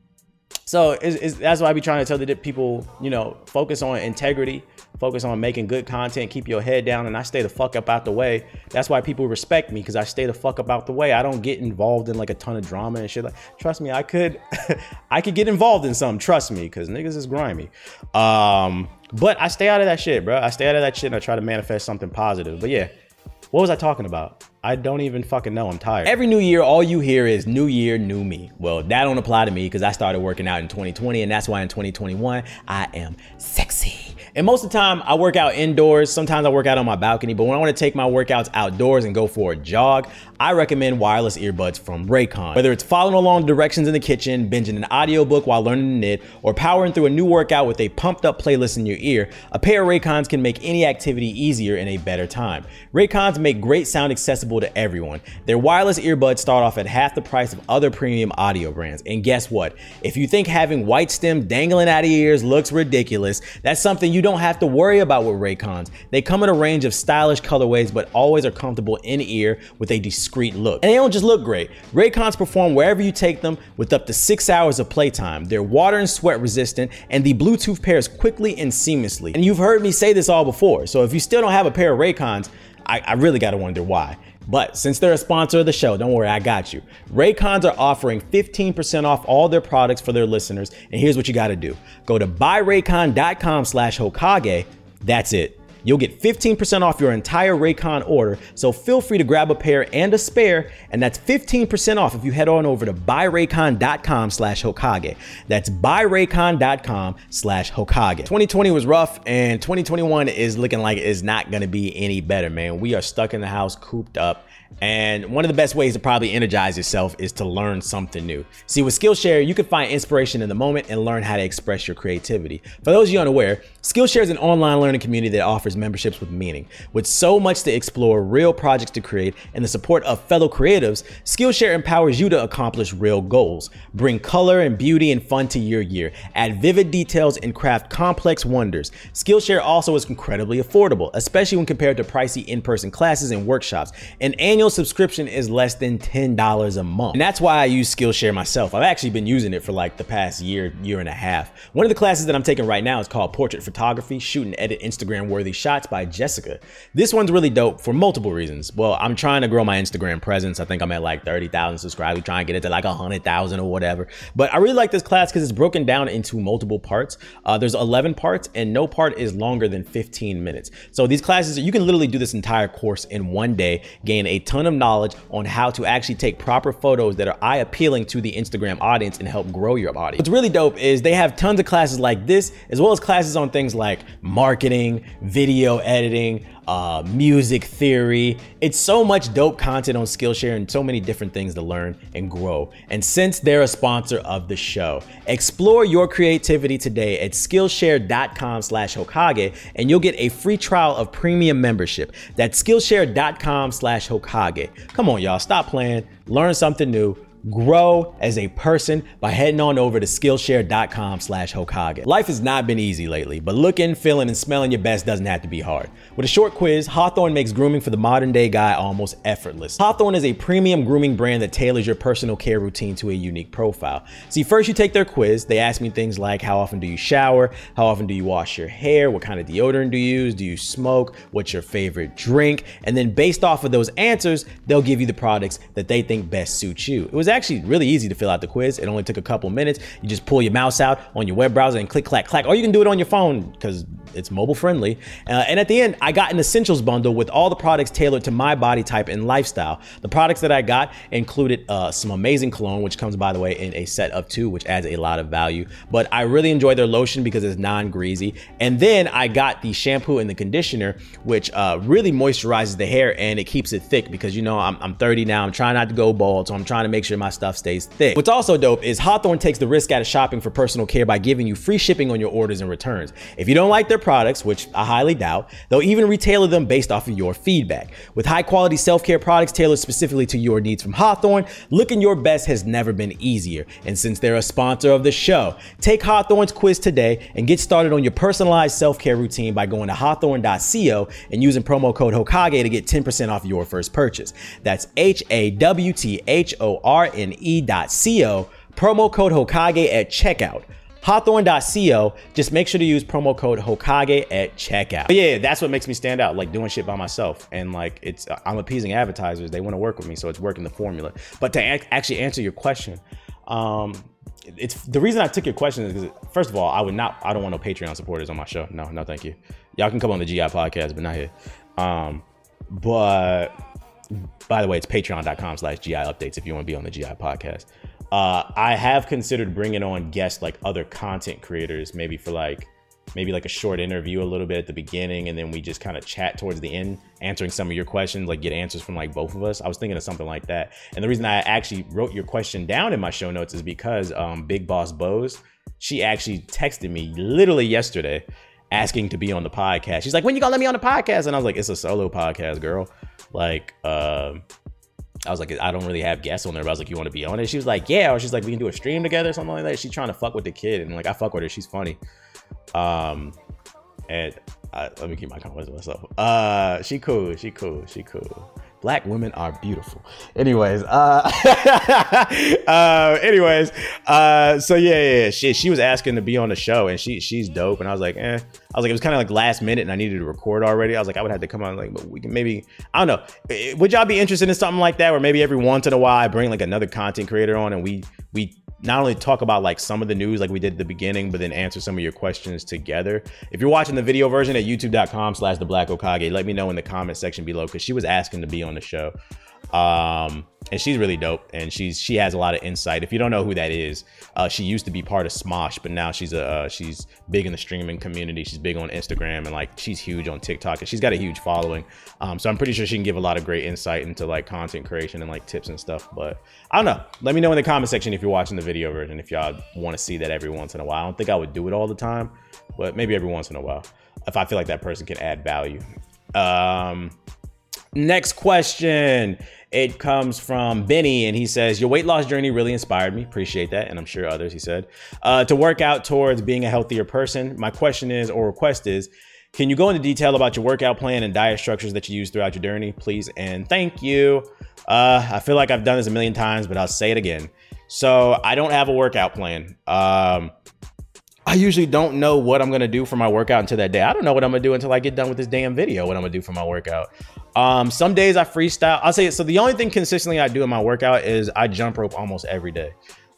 so that's why I be trying to tell the people, you know, focus on integrity, focus on making good content, keep your head down, and I stay the fuck up out the way. That's why people respect me because I stay the fuck up out the way. I don't get involved in like a ton of drama and shit. Like, trust me, I could, I could get involved in some. Trust me, because niggas is grimy. Um, but I stay out of that shit, bro. I stay out of that shit and I try to manifest something positive. But yeah, what was I talking about? I don't even fucking know. I'm tired. Every new year, all you hear is new year, new me. Well, that don't apply to me because I started working out in 2020, and that's why in 2021 I am sexy. And most of the time, I work out indoors. Sometimes I work out on my balcony, but when I want to take my workouts outdoors and go for a jog, I recommend wireless earbuds from Raycon. Whether it's following along directions in the kitchen, binging an audiobook while learning to knit, or powering through a new workout with a pumped up playlist in your ear, a pair of Raycons can make any activity easier and a better time. Raycons make great sound accessible to everyone. Their wireless earbuds start off at half the price of other premium audio brands. And guess what? If you think having white stem dangling out of your ears looks ridiculous, that's something you don't have to worry about with Raycons. They come in a range of stylish colorways, but always are comfortable in ear with a discreet look. And they don't just look great. Raycons perform wherever you take them with up to six hours of playtime. They're water and sweat resistant, and the Bluetooth pairs quickly and seamlessly. And you've heard me say this all before, so if you still don't have a pair of Raycons, I, I really gotta wonder why. But since they're a sponsor of the show, don't worry, I got you. Raycons are offering 15% off all their products for their listeners. And here's what you got to do. Go to buyraycon.com slash Hokage. That's it. You'll get 15% off your entire Raycon order, so feel free to grab a pair and a spare, and that's 15% off if you head on over to buyraycon.com slash Hokage. That's buyraycon.com slash Hokage. 2020 was rough, and 2021 is looking like it's not gonna be any better, man. We are stuck in the house, cooped up, and one of the best ways to probably energize yourself is to learn something new. See, with Skillshare, you can find inspiration in the moment and learn how to express your creativity. For those of you unaware, Skillshare is an online learning community that offers memberships with meaning. With so much to explore, real projects to create, and the support of fellow creatives, Skillshare empowers you to accomplish real goals. Bring color and beauty and fun to your year. Add vivid details and craft complex wonders. Skillshare also is incredibly affordable, especially when compared to pricey in-person classes and workshops. An annual subscription is less than $10 a month. And that's why I use Skillshare myself. I've actually been using it for like the past year, year and a half. One of the classes that I'm taking right now is called Portrait Photography, Shoot and Edit Instagram Worthy Shots by Jessica. This one's really dope for multiple reasons. Well, I'm trying to grow my Instagram presence. I think I'm at like 30,000 subscribers, trying to get it to like 100,000 or whatever. But I really like this class because it's broken down into multiple parts. Uh, there's 11 parts and no part is longer than 15 minutes. So these classes, you can literally do this entire course in one day, gain a ton of knowledge on how to actually take proper photos that are eye appealing to the Instagram audience and help grow your audience. What's really dope is they have tons of classes like this, as well as classes on things like marketing, video editing, uh, music theory. It's so much dope content on Skillshare and so many different things to learn and grow. And since they're a sponsor of the show, explore your creativity today at Skillshare.com slash Hokage and you'll get a free trial of premium membership. That's Skillshare.com slash Hokage. Come on, y'all, stop playing, learn something new grow as a person by heading on over to skillshare.com slash hokage life has not been easy lately but looking feeling and smelling your best doesn't have to be hard. With a short quiz hawthorne makes grooming for the modern day guy almost effortless. Hawthorne is a premium grooming brand that tailors your personal care routine to a unique profile. See first you take their quiz. They ask me things like how often do you shower? How often do you wash your hair? What kind of deodorant do you use? Do you smoke? What's your favorite drink? And then based off of those answers they'll give you the products that they think best suit you. It was was actually really easy to fill out the quiz. It only took a couple minutes. You just pull your mouse out on your web browser and click, clack, clack. Or you can do it on your phone because it's mobile friendly. Uh, and at the end, I got an essentials bundle with all the products tailored to my body type and lifestyle. The products that I got included uh, some amazing cologne, which comes, by the way, in a set of two, which adds a lot of value. But I really enjoy their lotion because it's non greasy. And then I got the shampoo and the conditioner, which uh, really moisturizes the hair and it keeps it thick because, you know, I'm, I'm 30 now. I'm trying not to go bald, so I'm trying to make sure my stuff stays thick. What's also dope is Hawthorne takes the risk out of shopping for personal care by giving you free shipping on your orders and returns. If you don't like their products, which I highly doubt, they'll even retailer them based off of your feedback. With high quality self care products tailored specifically to your needs from Hawthorne, looking your best has never been easier. And since they're a sponsor of the show, take Hawthorne's quiz today and get started on your personalized self care routine by going to hawthorne.co and using promo code Hokage to get 10% off your first purchase. That's H A W T H O R N E dot C-O, promo code Hokage at checkout. Hawthorne.co, just make sure to use promo code Hokage at checkout. But yeah, that's what makes me stand out, like doing shit by myself. And like, it's, I'm appeasing advertisers. They want to work with me, so it's working the formula. But to ac- actually answer your question, um, it's the reason I took your question is because first of all, I would not, I don't want no Patreon supporters on my show. No, no, thank you. Y'all can come on the GI podcast, but not here. Um, but by the way, it's patreon.com slash GI updates if you want to be on the GI podcast. Uh, I have considered bringing on guests like other content creators, maybe for like maybe like a short interview a little bit at the beginning, and then we just kind of chat towards the end, answering some of your questions, like get answers from like both of us. I was thinking of something like that. And the reason I actually wrote your question down in my show notes is because um, Big Boss Bose, she actually texted me literally yesterday asking to be on the podcast. She's like, "When you gonna let me on the podcast?" And I was like, "It's a solo podcast, girl." Like, um, I was like, I don't really have guests on there, but I was like, you want to be on it? She was like, yeah. Or she's like, we can do a stream together, or something like that. She's trying to fuck with the kid, and like, I fuck with her. She's funny. Um, and I, let me keep my comments to myself. Uh, she cool. She cool. She cool black women are beautiful. Anyways, uh, uh anyways, uh, so yeah, yeah, she she was asking to be on the show, and she she's dope, and I was like, eh, I was like, it was kind of like last minute, and I needed to record already. I was like, I would have to come on, like, but we can maybe, I don't know, would y'all be interested in something like that, where maybe every once in a while I bring like another content creator on, and we we not only talk about like some of the news like we did at the beginning, but then answer some of your questions together. If you're watching the video version at youtube.com slash the black Hokage, let me know in the comment section below because she was asking to be on the show. Um, and she's really dope and she's she has a lot of insight. If you don't know who that is uh, she used to be part of smosh but now she's a uh, she's big in the streaming community. She's big on instagram and like she's huge on tiktok and she's got a huge following. Um, so i'm pretty sure she can give a lot of great insight into like content creation and like tips and stuff. But i don't know. Let me know in the comment section if you're watching the video version if y'all want to see that every once in a while. I don't think i would do it all the time but maybe every once in a while if i feel like that person can add value. Um next question it comes from Benny, and he says, Your weight loss journey really inspired me. Appreciate that. And I'm sure others, he said, uh, to work out towards being a healthier person. My question is, or request is, can you go into detail about your workout plan and diet structures that you use throughout your journey, please? And thank you. Uh, I feel like I've done this a million times, but I'll say it again. So I don't have a workout plan. Um, I usually don't know what I'm gonna do for my workout until that day. I don't know what I'm gonna do until I get done with this damn video. What I'm gonna do for my workout. Um, some days I freestyle. I'll say so. The only thing consistently I do in my workout is I jump rope almost every day.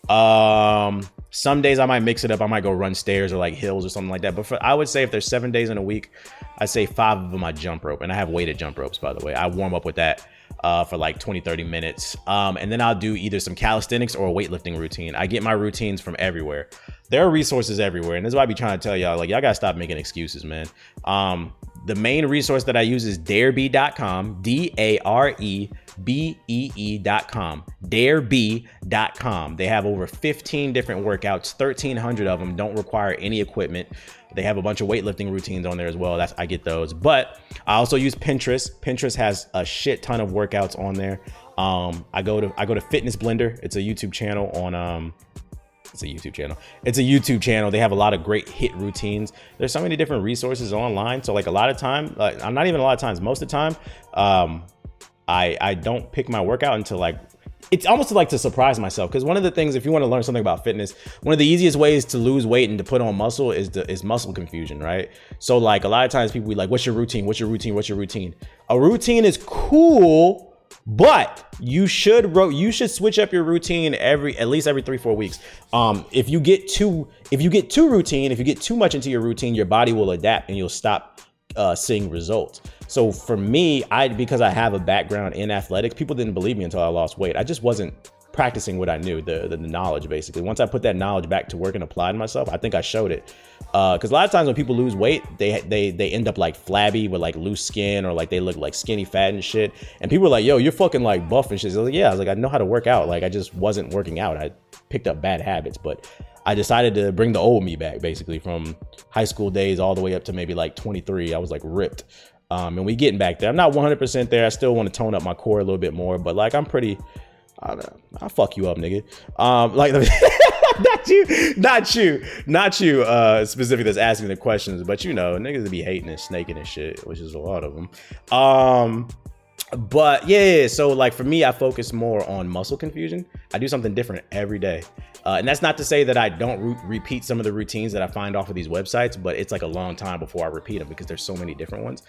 Um, some days I might mix it up. I might go run stairs or like hills or something like that. But for, I would say if there's seven days in a week, I say five of them I jump rope, and I have weighted jump ropes by the way. I warm up with that uh, for like 20, 30 minutes. Um, and then I'll do either some calisthenics or a weightlifting routine. I get my routines from everywhere there are resources everywhere. And this is why I be trying to tell y'all, like, y'all gotta stop making excuses, man. Um, the main resource that I use is darebee.com, D A R E B E E.com, darebee.com. They have over 15 different workouts, 1,300 of them don't require any equipment. They have a bunch of weightlifting routines on there as well. That's I get those. But I also use Pinterest. Pinterest has a shit ton of workouts on there. Um, I go to I go to Fitness Blender. It's a YouTube channel on um, it's a YouTube channel. It's a YouTube channel. They have a lot of great HIIT routines. There's so many different resources online. So like a lot of time, like I'm not even a lot of times, most of the time, um, I I don't pick my workout until like it's almost like to surprise myself because one of the things if you want to learn something about fitness one of the easiest ways to lose weight and to put on muscle is the, is muscle confusion right so like a lot of times people be like what's your routine what's your routine what's your routine a routine is cool But you should ro- you should switch up your routine every at least every three four weeks. Um, if you get too if you get too routine, if you get too much into your routine, your body will adapt and you'll stop uh, seeing results. So for me, I because I have a background in athletics, people didn't believe me until I lost weight. I just wasn't practicing what I knew, the, the, the knowledge basically. Once I put that knowledge back to work and applied myself, I think I showed it. Because uh, a lot of times when people lose weight, they they they end up like flabby with like loose skin or like they look like skinny fat and shit. And people are like, "Yo, you're fucking like buff and shit." I was like, "Yeah," I was like, "I know how to work out." Like I just wasn't working out. I picked up bad habits, but I decided to bring the old me back, basically from high school days all the way up to maybe like 23. I was like ripped. Um, and we getting back there. I'm not 100% there. I still want to tone up my core a little bit more, but like I'm pretty. I, I'll fuck you up, nigga. Um, like not you, not you, not you. Uh, specific that's asking the questions, but you know, niggas be hating and snaking and shit, which is a lot of them. Um, but yeah, so like for me, I focus more on muscle confusion. I do something different every day. Uh, and that's not to say that I don't re- repeat some of the routines that I find off of these websites, but it's like a long time before I repeat them because there's so many different ones.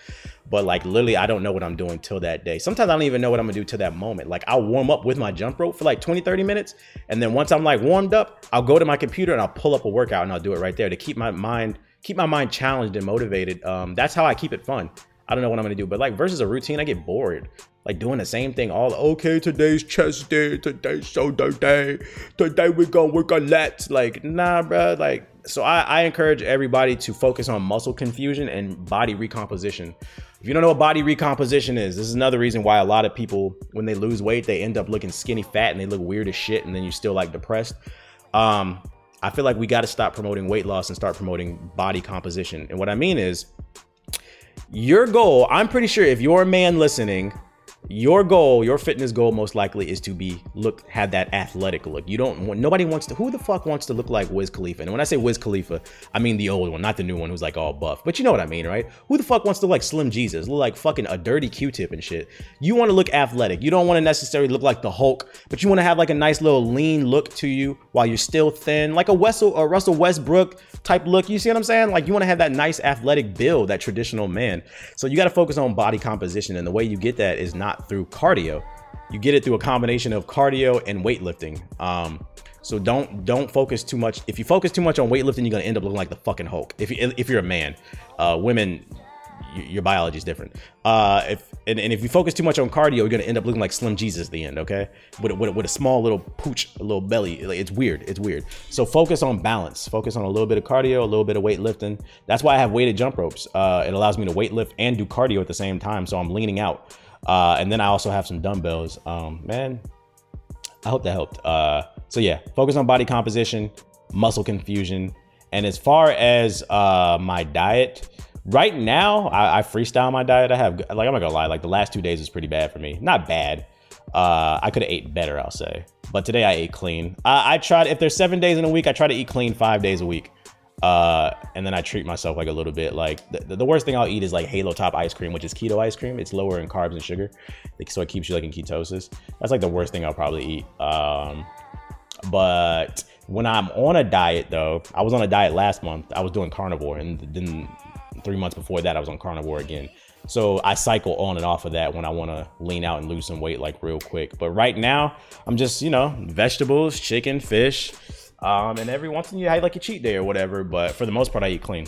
But like literally, I don't know what I'm doing till that day. Sometimes I don't even know what I'm gonna do till that moment. Like I'll warm up with my jump rope for like 20, 30 minutes. And then once I'm like warmed up, I'll go to my computer and I'll pull up a workout and I'll do it right there to keep my mind, keep my mind challenged and motivated. Um, that's how I keep it fun. I don't know what I'm gonna do, but like versus a routine, I get bored like doing the same thing all okay today's chest day today's shoulder day today we gonna work on like nah bro like so I, I encourage everybody to focus on muscle confusion and body recomposition. If you don't know what body recomposition is this is another reason why a lot of people when they lose weight they end up looking skinny fat and they look weird as shit and then you're still like depressed. Um i feel like we got to stop promoting weight loss and start promoting body composition and what i mean is your goal i'm pretty sure if you're a man listening your goal, your fitness goal, most likely is to be look have that athletic look. You don't want nobody wants to. Who the fuck wants to look like Wiz Khalifa? And when I say Wiz Khalifa, I mean the old one, not the new one who's like all buff. But you know what I mean, right? Who the fuck wants to look like Slim Jesus? Look like fucking a dirty Q-tip and shit. You want to look athletic. You don't want to necessarily look like the Hulk, but you want to have like a nice little lean look to you while you're still thin, like a Russell a Russell Westbrook type look. You see what I'm saying? Like you want to have that nice athletic build, that traditional man. So you got to focus on body composition, and the way you get that is not through cardio. You get it through a combination of cardio and weightlifting. Um, so don't don't focus too much. If you focus too much on weightlifting, you're gonna end up looking like the fucking Hulk. If you if you're a man, uh, women, your biology is different. Uh, if and, and, if you focus too much on cardio, you're gonna end up looking like Slim Jesus at the end. Okay, with, with, with a small little pooch, a little belly. It's weird. It's weird. So focus on balance. Focus on a little bit of cardio, a little bit of weightlifting. That's why I have weighted jump ropes. Uh, it allows me to weightlift and do cardio at the same time. So I'm leaning out. Uh, and then I also have some dumbbells. Um, man, I hope that helped. Uh, so yeah, focus on body composition, muscle confusion, and as far as uh, my diet, right now I, I, freestyle my diet. I have like I'm not gonna lie, like the last two days was pretty bad for me. Not bad. Uh, I could have ate better, I'll say. But today I ate clean. I, I tried. If there's seven days in a week, I try to eat clean five days a week. Uh, and then I treat myself like a little bit. Like the, the worst thing I'll eat is like Halo Top ice cream, which is keto ice cream. It's lower in carbs and sugar, so it keeps you like in ketosis. That's like the worst thing I'll probably eat. Um, but when I'm on a diet, though, I was on a diet last month. I was doing carnivore, and then three months before that, I was on carnivore again. So I cycle on and off of that when I want to lean out and lose some weight like real quick. But right now, I'm just you know vegetables, chicken, fish um, and every once in a while, I like a cheat day or whatever. But for the most part, I eat clean.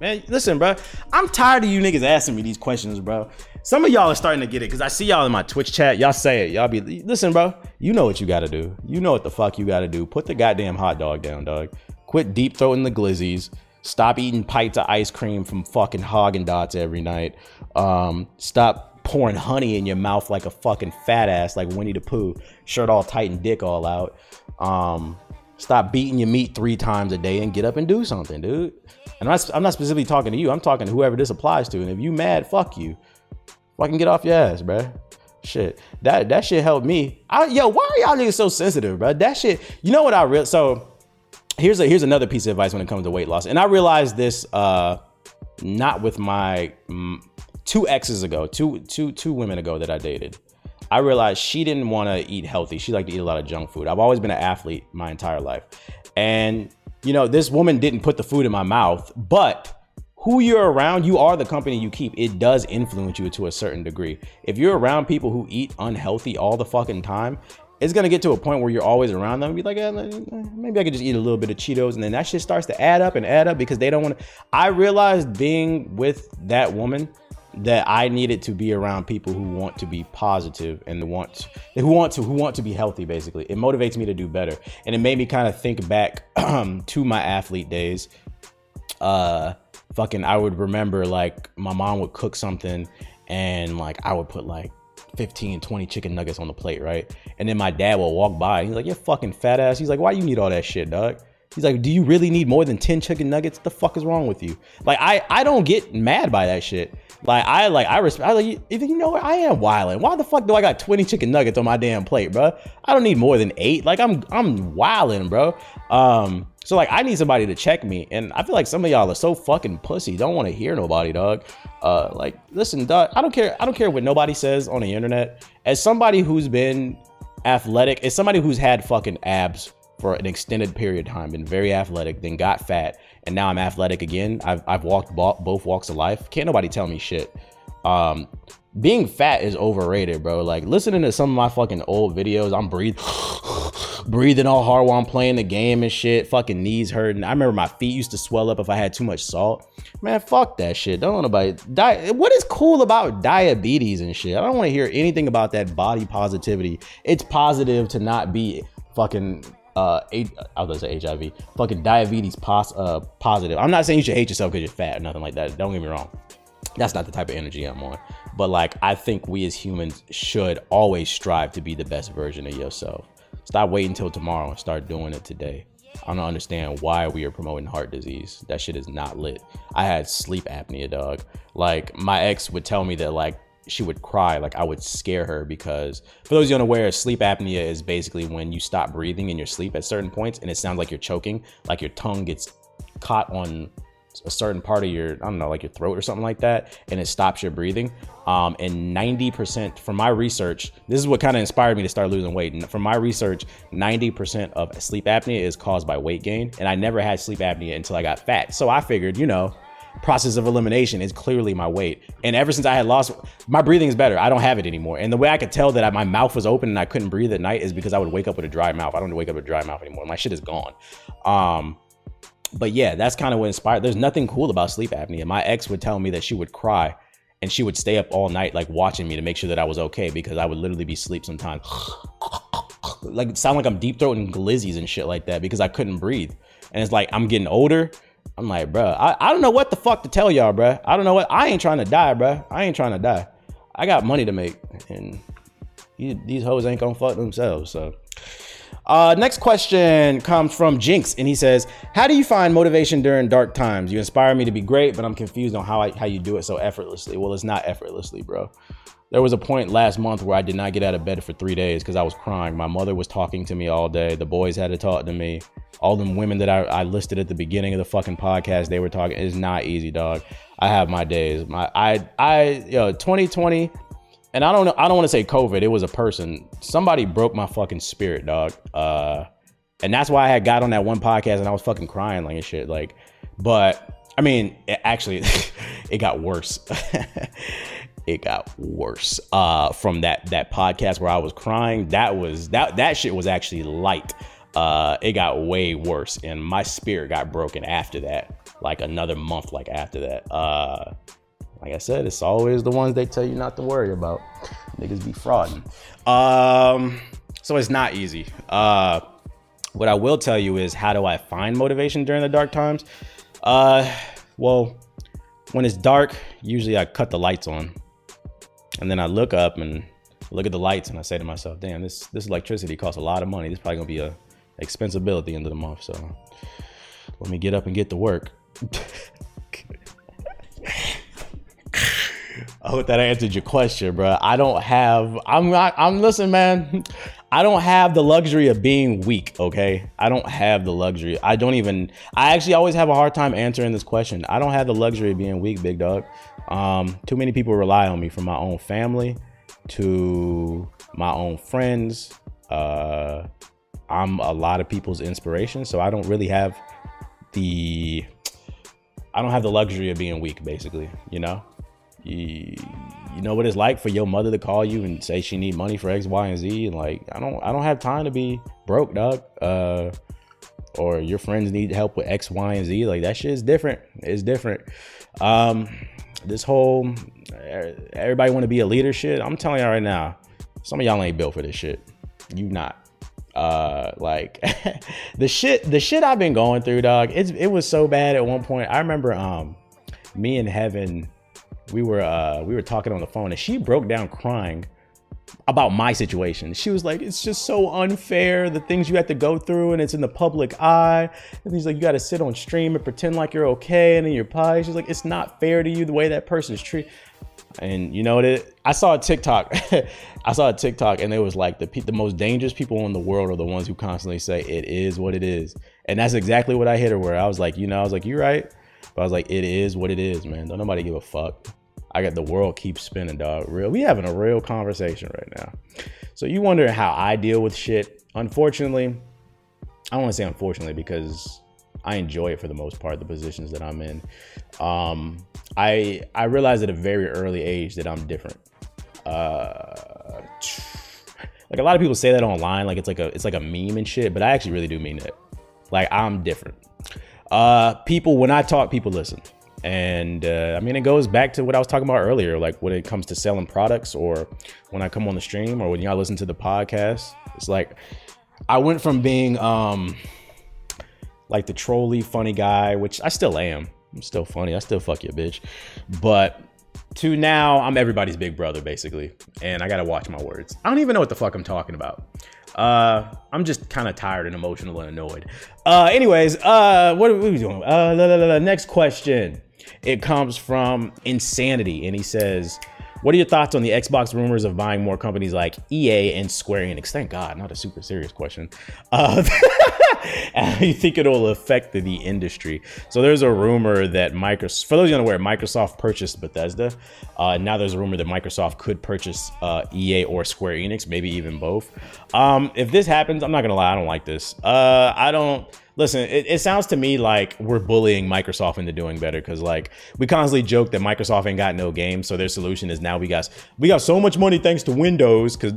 Man, listen, bro. I'm tired of you niggas asking me these questions, bro. Some of y'all are starting to get it because I see y'all in my Twitch chat. Y'all say it. Y'all be listen, bro. You know what you gotta do. You know what the fuck you gotta do. Put the goddamn hot dog down, dog. Quit deep throating the glizzies. Stop eating pints of ice cream from fucking Haagen-Dazs every night. Um, stop pouring honey in your mouth like a fucking fat ass, like Winnie the Pooh, shirt all tight and dick all out. Um, Stop beating your meat three times a day and get up and do something, dude. And I'm not, I'm not specifically talking to you. I'm talking to whoever this applies to. And if you mad, fuck you. Fucking get off your ass, bruh. Shit, that that shit helped me. I, yo, why are y'all niggas so sensitive, bro? That shit. You know what I real so. Here's a here's another piece of advice when it comes to weight loss, and I realized this uh not with my mm, two exes ago, two two two women ago that I dated. I realized she didn't want to eat healthy. She liked to eat a lot of junk food. I've always been an athlete my entire life. And, you know, this woman didn't put the food in my mouth, but who you're around, you are the company you keep. It does influence you to a certain degree. If you're around people who eat unhealthy all the fucking time, it's gonna get to a point where you're always around them and be like, eh, maybe I could just eat a little bit of Cheetos, and then that shit starts to add up and add up because they don't want to. I realized being with that woman that I needed to be around people who want to be positive and the want who want to who want to be healthy. Basically, it motivates me to do better, and it made me kind of think back to my athlete days. Uh, fucking, I would remember like my mom would cook something, and like I would put like 15, 20 chicken nuggets on the plate, right? And then my dad will walk by. He's like, You're fucking fat ass." He's like, "Why you need all that shit, dog?" He's like, "Do you really need more than 10 chicken nuggets? The fuck is wrong with you?" Like I I don't get mad by that shit. Like I like I respect. I like you know what? I am wilding. Why the fuck do I got 20 chicken nuggets on my damn plate, bro? I don't need more than eight. Like I'm I'm wilding, bro. Um, so like I need somebody to check me, and I feel like some of y'all are so fucking pussy. Don't want to hear nobody, dog. Uh, like listen, dog. I don't care. I don't care what nobody says on the internet. As somebody who's been athletic, as somebody who's had fucking abs for an extended period of time, been very athletic, then got fat, and now I'm athletic again. I've, I've walked both walks of life. Can't nobody tell me shit. Um, being fat is overrated, bro. Like listening to some of my fucking old videos, I'm breathing, breathing all hard while I'm playing the game and shit. Fucking knees hurting. I remember my feet used to swell up if I had too much salt. Man, fuck that shit. Don't want nobody. die. what is cool about diabetes and shit? I don't want to hear anything about that body positivity. It's positive to not be fucking uh, I was gonna say HIV, fucking diabetes pos- uh, positive. I'm not saying you should hate yourself because you're fat or nothing like that. Don't get me wrong. That's not the type of energy I'm on. But like, I think we as humans should always strive to be the best version of yourself. Stop waiting until tomorrow and start doing it today. I don't understand why we are promoting heart disease. That shit is not lit. I had sleep apnea, dog. Like my ex would tell me that like she would cry like i would scare her because for those of you unaware sleep apnea is basically when you stop breathing in your sleep at certain points and it sounds like you're choking like your tongue gets caught on a certain part of your i don't know like your throat or something like that and it stops your breathing. Um, and 90% from my research this is what kind of inspired me to start losing weight. And from my research 90% of sleep apnea is caused by weight gain and i never had sleep apnea until i got fat. So i figured you know process of elimination is clearly my weight. And ever since I had lost, my breathing is better. I don't have it anymore. And the way I could tell that I, my mouth was open and I couldn't breathe at night is because I would wake up with a dry mouth. I don't wake up with a dry mouth anymore. My shit is gone. Um, but yeah, that's kind of what inspired. There's nothing cool about sleep apnea. My ex would tell me that she would cry and she would stay up all night, like watching me to make sure that I was okay because I would literally be asleep sometimes. like sound like I'm deep throating glizzies and shit like that because I couldn't breathe. And it's like I'm getting older I'm like, bro, I, I don't know what the fuck to tell y'all, bro. I don't know what. I ain't trying to die, bro. I ain't trying to die. I got money to make, and these, these hoes ain't gonna fuck themselves. So, uh, next question comes from Jinx, and he says, "How do you find motivation during dark times? You inspire me to be great, but I'm confused on how I, how you do it so effortlessly. Well, it's not effortlessly, bro. There was a point last month where I did not get out of bed for three days because I was crying. My mother was talking to me all day. The boys had to talk to me. All them women that I, I listed at the beginning of the fucking podcast, they were talking. It's not easy, dog. I have my days. My I I know 2020, and I don't know. I don't want to say COVID. It was a person. Somebody broke my fucking spirit, dog. Uh, and that's why I had got on that one podcast and I was fucking crying like and shit. Like, but I mean, it actually, it got worse. it got worse uh, from that that podcast where I was crying. That was that that shit was actually light. Uh, it got way worse, and my spirit got broken after that. Like another month, like after that. Uh, like I said, it's always the ones they tell you not to worry about. Niggas be frauding. Um, so it's not easy. Uh, what I will tell you is how do I find motivation during the dark times? Uh, well, when it's dark, usually I cut the lights on and then I look up and look at the lights and I say to myself, damn, this this electricity costs a lot of money. This is probably gonna be a expensive bill at the end of the month. So let me get up and get to work. I hope that answered your question, bro. I don't have. I'm not. I'm listen, man. I don't have the luxury of being weak. Okay, I don't have the luxury. I don't even. I actually always have a hard time answering this question. I don't have the luxury of being weak, big dog. Um, too many people rely on me from my own family to my own friends. Uh, I'm a lot of people's inspiration, so I don't really have the I don't have the luxury of being weak, basically. You know, you, you know what it's like for your mother to call you and say she need money for X, Y, and Z, and like I don't I don't have time to be broke, dog. Uh, or your friends need help with X, Y, and Z. Like that shit is different. It's different. Um, this whole everybody want to be a leader shit. I'm telling y'all right now, some of y'all ain't built for this shit. You not. Uh, like the shit, the shit I've been going through, dog. It's it was so bad at one point. I remember, um, me and Heaven, we were uh we were talking on the phone, and she broke down crying about my situation. She was like, it's just so unfair, the things you have to go through, and it's in the public eye. And he's like, you got to sit on stream and pretend like you're okay, and then you're pie. She's like, it's not fair to you the way that person's treated. And you know what? I saw a TikTok. I saw a TikTok, and it was like the the most dangerous people in the world are the ones who constantly say it is what it is, and that's exactly what I hit her. Where I was like, you know, I was like, you're right, but I was like, it is what it is, man. Don't nobody give a fuck. I got the world keeps spinning, dog. Real, we having a real conversation right now. So you wonder how I deal with shit. Unfortunately, I don't want to say unfortunately because I enjoy it for the most part, the positions that I'm in. Um, I I realized at a very early age that I'm different. Uh, like a lot of people say that online, like it's like a it's like a meme and shit, but I actually really do mean it. Like I'm different. Uh, people when I talk, people listen. And uh, I mean, it goes back to what I was talking about earlier, like when it comes to selling products or when I come on the stream or when y'all listen to the podcast. It's like I went from being um, like the trolly funny guy, which I still am. I'm still funny. I still fuck your bitch. But to now, I'm everybody's big brother, basically. And I gotta watch my words. I don't even know what the fuck I'm talking about. Uh, I'm just kind of tired and emotional and annoyed. Uh, anyways, uh, what are we doing? Uh, la, la, la, next question. It comes from Insanity, and he says, what are your thoughts on the Xbox rumors of buying more companies like EA and Square Enix? Thank God, not a super serious question. Uh, you think it'll affect the, the, industry? So there's a rumor that Microsoft, for those you unaware, Microsoft purchased Bethesda. Uh, now there's a rumor that Microsoft could purchase uh, EA or Square Enix, maybe even both. Um, if this happens, I'm not gonna lie, I don't like this. Uh, I don't listen, it, it, sounds to me like we're bullying Microsoft into doing better because like we constantly joke that Microsoft ain't got no games, so their solution is now we got we got so much money thanks to Windows because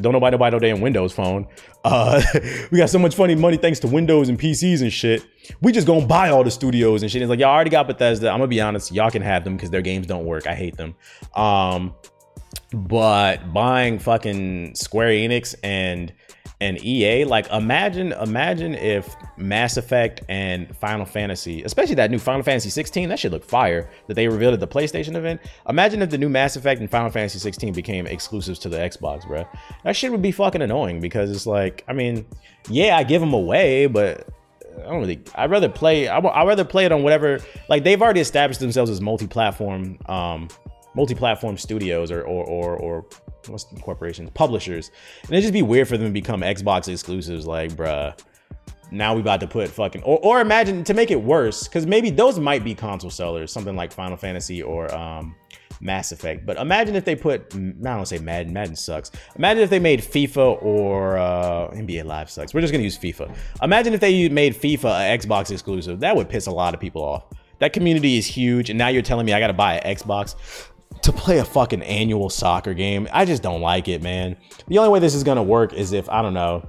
don't nobody buy no damn Windows phone. Uh, we got so much funny money thanks to Windows and PCs and shit. We just gonna buy all the studios and shit. It's like y'all already got Bethesda. I'm gonna be honest, y'all can have them because their games don't work. I hate them. Um, but buying fucking Square Enix and and EA. Like imagine imagine if Mass Effect and Final Fantasy, especially that new Final Fantasy 16, that should look fire that they revealed at the PlayStation event. Imagine if the new Mass Effect and Final Fantasy 16 became exclusives to the Xbox, bro. That shit would be fucking annoying because it's like, I mean, yeah, I give them away, but I don't really. I'd rather play. I, I'd rather play it on whatever. Like they've already established themselves as multi-platform, um, multi-platform studios or or or, or what's the corporations, publishers, and it'd just be weird for them to become Xbox exclusives. Like, bruh, now we about to put fucking or, or imagine to make it worse, because maybe those might be console sellers, something like Final Fantasy or um, Mass Effect. But imagine if they put I don't say Madden, Madden sucks. Imagine if they made FIFA or uh, NBA Live sucks. We're just gonna use FIFA. Imagine if they made FIFA an Xbox exclusive. That would piss a lot of people off. That community is huge, and now you're telling me I gotta buy an Xbox to play a fucking annual soccer game. I just don't like it, man. The only way this is gonna work is if I don't know,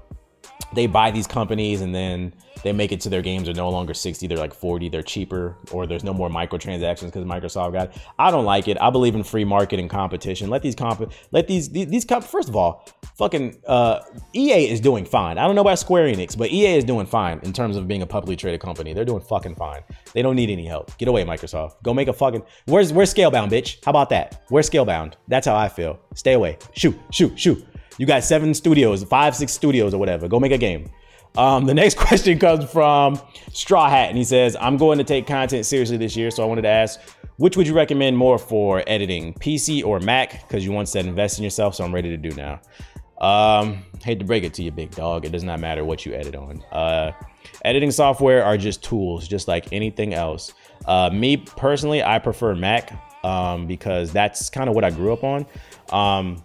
they buy these companies and then they make it to their games are no longer 60 they're like 40 they're cheaper or there's no more microtransactions because microsoft got it. i don't like it. I believe in free market and competition. Let these comp let these these, these comp first of all fucking uh, ea is doing fine. I don't know about square enix but ea is doing fine in terms of being a publicly traded company. They're doing fucking fine. They don't need any help. Get away microsoft. Go make a fucking where's where's scalebound bitch? How about that? Where's scalebound? That's how i feel. Stay away. Shoot shoot shoot you got seven studios five six studios or whatever go make a game um, the next question comes from Straw Hat, and he says, I'm going to take content seriously this year, so I wanted to ask, which would you recommend more for editing, PC or Mac? Because you once said invest in yourself, so I'm ready to do now. Um, hate to break it to you, big dog. It does not matter what you edit on. Uh, editing software are just tools, just like anything else. Uh, me personally, I prefer Mac um, because that's kind of what I grew up on. Um,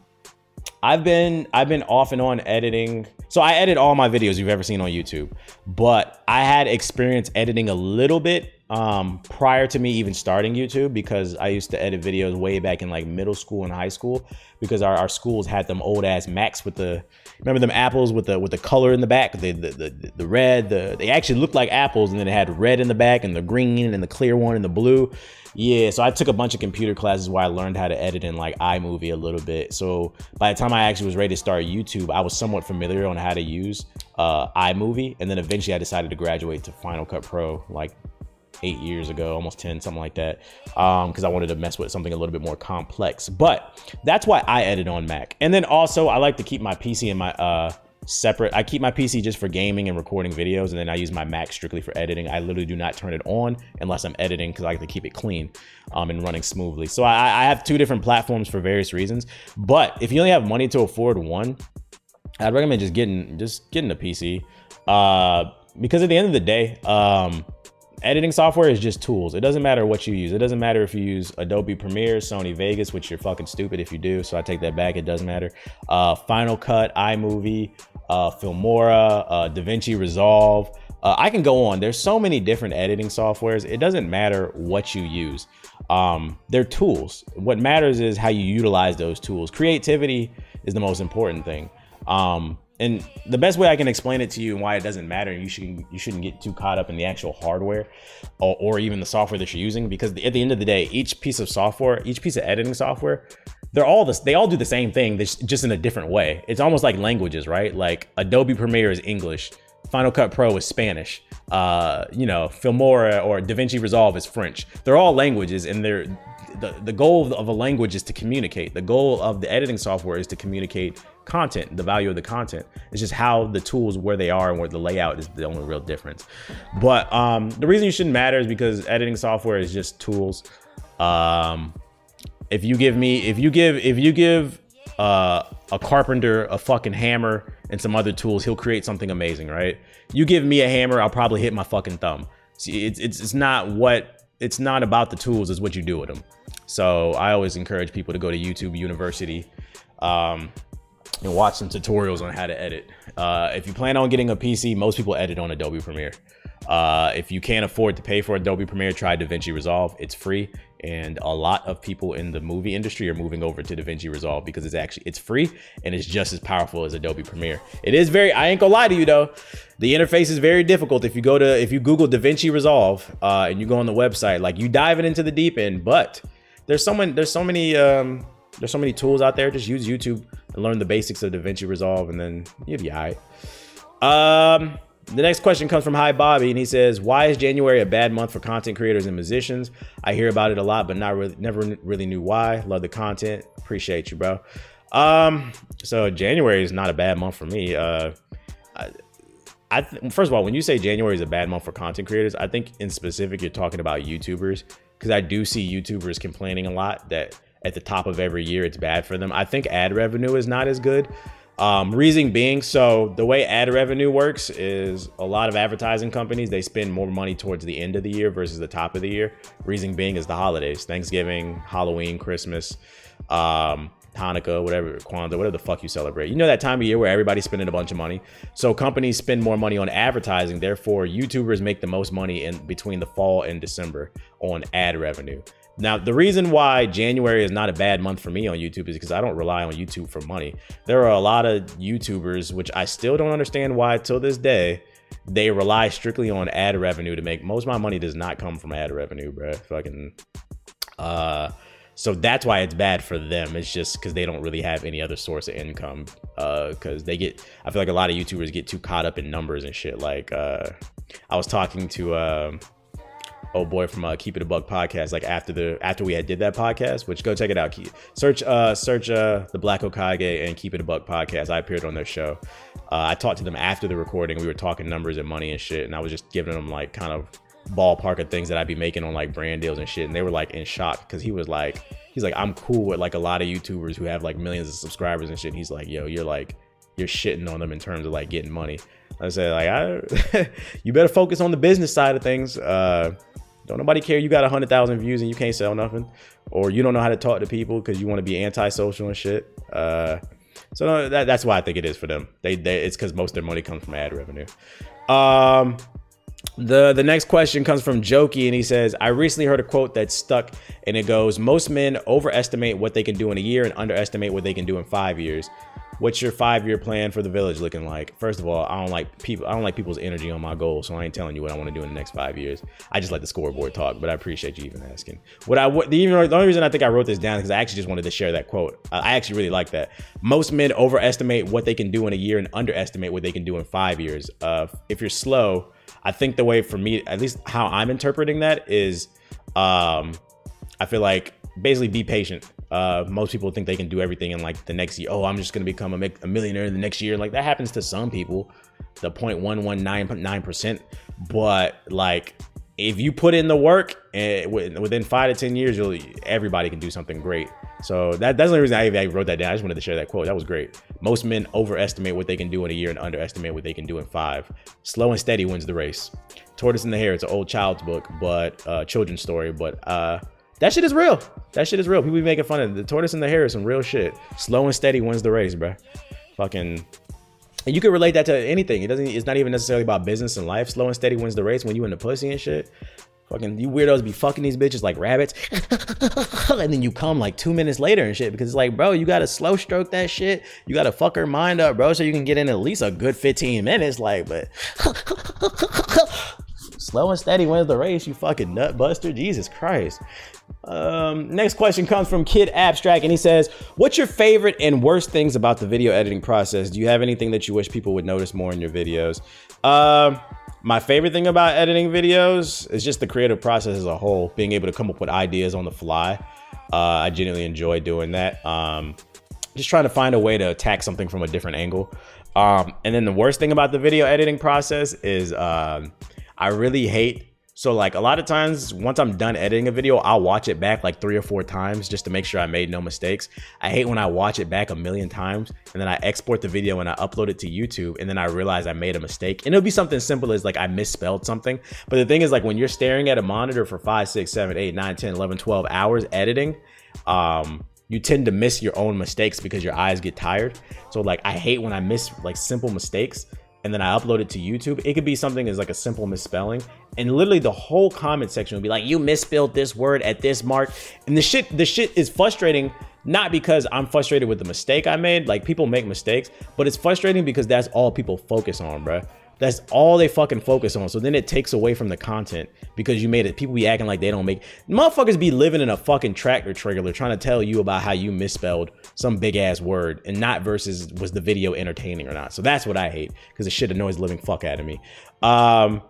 I've been I've been off and on editing. So I edit all my videos you've ever seen on YouTube, but I had experience editing a little bit um, prior to me even starting YouTube because I used to edit videos way back in like middle school and high school because our, our schools had them old ass Macs with the remember them apples with the with the color in the back? The the, the, the red the they actually looked like apples and then it had red in the back and the green and the clear one and the blue. Yeah so I took a bunch of computer classes where I learned how to edit in like iMovie a little bit. So by the time I actually was ready to start YouTube I was somewhat familiar on how to use uh, iMovie and then eventually I decided to graduate to Final Cut Pro like eight years ago, almost 10, something like that, because um, I wanted to mess with something a little bit more complex. But that's why I edit on Mac. And then also, I like to keep my PC and my uh, separate. I keep my PC just for gaming and recording videos, and then I use my Mac strictly for editing. I literally do not turn it on unless I'm editing because I like to keep it clean um, and running smoothly. So I, I have two different platforms for various reasons. But if you only have money to afford one, I'd recommend just getting just getting a PC. Uh, because at the end of the day, um, editing software is just tools. It doesn't matter what you use. It doesn't matter if you use Adobe Premiere, Sony Vegas, which you're fucking stupid if you do. So I take that back. It doesn't matter. Uh, Final Cut, iMovie, uh, Filmora, uh, DaVinci Resolve. Uh, I can go on. There's so many different editing softwares. It doesn't matter what you use. Um, they're tools. What matters is how you utilize those tools. Creativity is the most important thing. Um, and the best way I can explain it to you and why it doesn't matter, you should you shouldn't get too caught up in the actual hardware or, or even the software that you're using, because at the end of the day, each piece of software, each piece of editing software, they're all this they all do the same thing, just in a different way. It's almost like languages, right? Like Adobe Premiere is English, Final Cut Pro is Spanish, uh, you know, Filmora or DaVinci Resolve is French. They're all languages, and they're the, the goal of a language is to communicate. The goal of the editing software is to communicate content, the value of the content. It's just how the tools where they are and where the layout is the only real difference. But um, the reason you shouldn't matter is because editing software is just tools. Um, if you give me, if you give, if you give uh, a carpenter a fucking hammer and some other tools, he'll create something amazing, right? You give me a hammer, I'll probably hit my fucking thumb. See, it's it's, it's not what it's not about the tools, it's what you do with them. So I always encourage people to go to YouTube University. Um, and watch some tutorials on how to edit. Uh, if you plan on getting a PC, most people edit on Adobe Premiere. Uh, if you can't afford to pay for Adobe Premiere, try DaVinci Resolve. It's free, and a lot of people in the movie industry are moving over to DaVinci Resolve because it's actually it's free and it's just as powerful as Adobe Premiere. It is very. I ain't gonna lie to you though, the interface is very difficult. If you go to if you Google DaVinci Resolve uh, and you go on the website, like you diving into the deep end, but there's someone there's so many um, there's so many tools out there. Just use YouTube and learn the basics of DaVinci Resolve, and then you'll be all right. Um, the next question comes from Hi Bobby, and he says, "Why is January a bad month for content creators and musicians? I hear about it a lot, but not really, never really knew why. Love the content, appreciate you, bro. Um, so January is not a bad month for me. Uh, I, I th- first of all, when you say January is a bad month for content creators, I think in specific you're talking about YouTubers because I do see YouTubers complaining a lot that at the top of every year, it's bad for them. I think ad revenue is not as good. Um, reason being, so the way ad revenue works is a lot of advertising companies they spend more money towards the end of the year versus the top of the year. Reason being is the holidays, Thanksgiving, Halloween, Christmas, um, Hanukkah, whatever, Kwanzaa, whatever the fuck you celebrate. You know that time of year where everybody's spending a bunch of money. So companies spend more money on advertising. Therefore, YouTubers make the most money in between the fall and December on ad revenue. Now, the reason why January is not a bad month for me on YouTube is because I don't rely on YouTube for money. There are a lot of YouTubers, which I still don't understand why till this day, they rely strictly on ad revenue to make most of my money does not come from ad revenue, bro. Fucking uh so that's why it's bad for them. It's just because they don't really have any other source of income. Uh, because they get, I feel like a lot of YouTubers get too caught up in numbers and shit. Like, uh, I was talking to, uh, oh boy from uh, Keep It a Bug podcast. Like after the after we had did that podcast, which go check it out. Search uh search uh the Black Hokage and Keep It a Bug podcast. I appeared on their show. Uh, I talked to them after the recording. We were talking numbers and money and shit, and I was just giving them like kind of ballpark of things that I'd be making on like brand deals and shit. And they were like in shock because he was like, he's like, I'm cool with like a lot of YouTubers who have like millions of subscribers and shit. He's like, yo, you're like, you're shitting on them in terms of like getting money. I said like, I, you better focus on the business side of things. Uh, don't nobody care you got a hundred thousand views and you can't sell nothing, or you don't know how to talk to people because you want to be antisocial and shit. Uh, so no, that, that's why I think it is for them. They, they it's because most of their money comes from ad revenue. Um, the the next question comes from Jokey and he says, I recently heard a quote that stuck and it goes, Most men overestimate what they can do in a year and underestimate what they can do in five years. What's your five year plan for the village looking like? First of all, I don't like people I don't like people's energy on my goals, so I ain't telling you what I want to do in the next five years. I just like the scoreboard talk, but I appreciate you even asking. What I the, even, the only reason I think I wrote this down is because I actually just wanted to share that quote. I actually really like that. Most men overestimate what they can do in a year and underestimate what they can do in five years. Uh, if you're slow, I think the way for me, at least how I'm interpreting that is, um, I feel like basically be patient. Uh, most people think they can do everything in like the next year. Oh, I'm just gonna become a, a millionaire in the next year. Like that happens to some people, the 0.119 percent. But like if you put in the work and within five to ten years, you'll everybody can do something great. So that, that's the only reason I, I wrote that down. I just wanted to share that quote. That was great. Most men overestimate what they can do in a year and underestimate what they can do in five. Slow and steady wins the race. Tortoise and the Hare. It's an old child's book, but uh, children's story. But uh, that shit is real. That shit is real. People be making fun of it. The tortoise and the hare is some real shit. Slow and steady wins the race, bro. Fucking and you can relate that to anything. It doesn't. It's not even necessarily about business and life. Slow and steady wins the race. When you in the pussy and shit, fucking you weirdos be fucking these bitches like rabbits, and then you come like two minutes later and shit because it's like, bro, you gotta slow stroke that shit. You gotta fuck her mind up, bro, so you can get in at least a good 15 minutes. Like, but slow and steady wins the race. You fucking nutbuster. Jesus Christ. Um, next question comes from Kid Abstract, and he says, "What's your favorite and worst things about the video editing process? Do you have anything that you wish people would notice more in your videos?" Um, my favorite thing about editing videos is just the creative process as a whole, being able to come up with ideas on the fly. Uh, I genuinely enjoy doing that. Um, just trying to find a way to attack something from a different angle. Um, and then the worst thing about the video editing process is uh, I really hate so like a lot of times once I'm done editing a video, I'll watch it back like three or four times just to make sure I made no mistakes. I hate when I watch it back a million times and then I export the video and I upload it to YouTube and then I realize I made a mistake. And it'll be something simple as like I misspelled something. But the thing is like when you're staring at a monitor for 5, 6, 7, 8, 9, 10, 11, 12 hours editing, um, you tend to miss your own mistakes because your eyes get tired. So like I hate when I miss like simple mistakes and then I upload it to YouTube, it could be something as like a simple misspelling. And literally the whole comment section would be like, you misspelled this word at this mark. And the shit, the shit is frustrating, not because I'm frustrated with the mistake I made. Like people make mistakes, but it's frustrating because that's all people focus on, bruh. That's all they fucking focus on. So then it takes away from the content because you made it. People be acting like they don't make motherfuckers be living in a fucking tractor trailer trying to tell you about how you misspelled some big ass word and not versus was the video entertaining or not. So that's what I hate because the shit annoys the living fuck out of me. Um,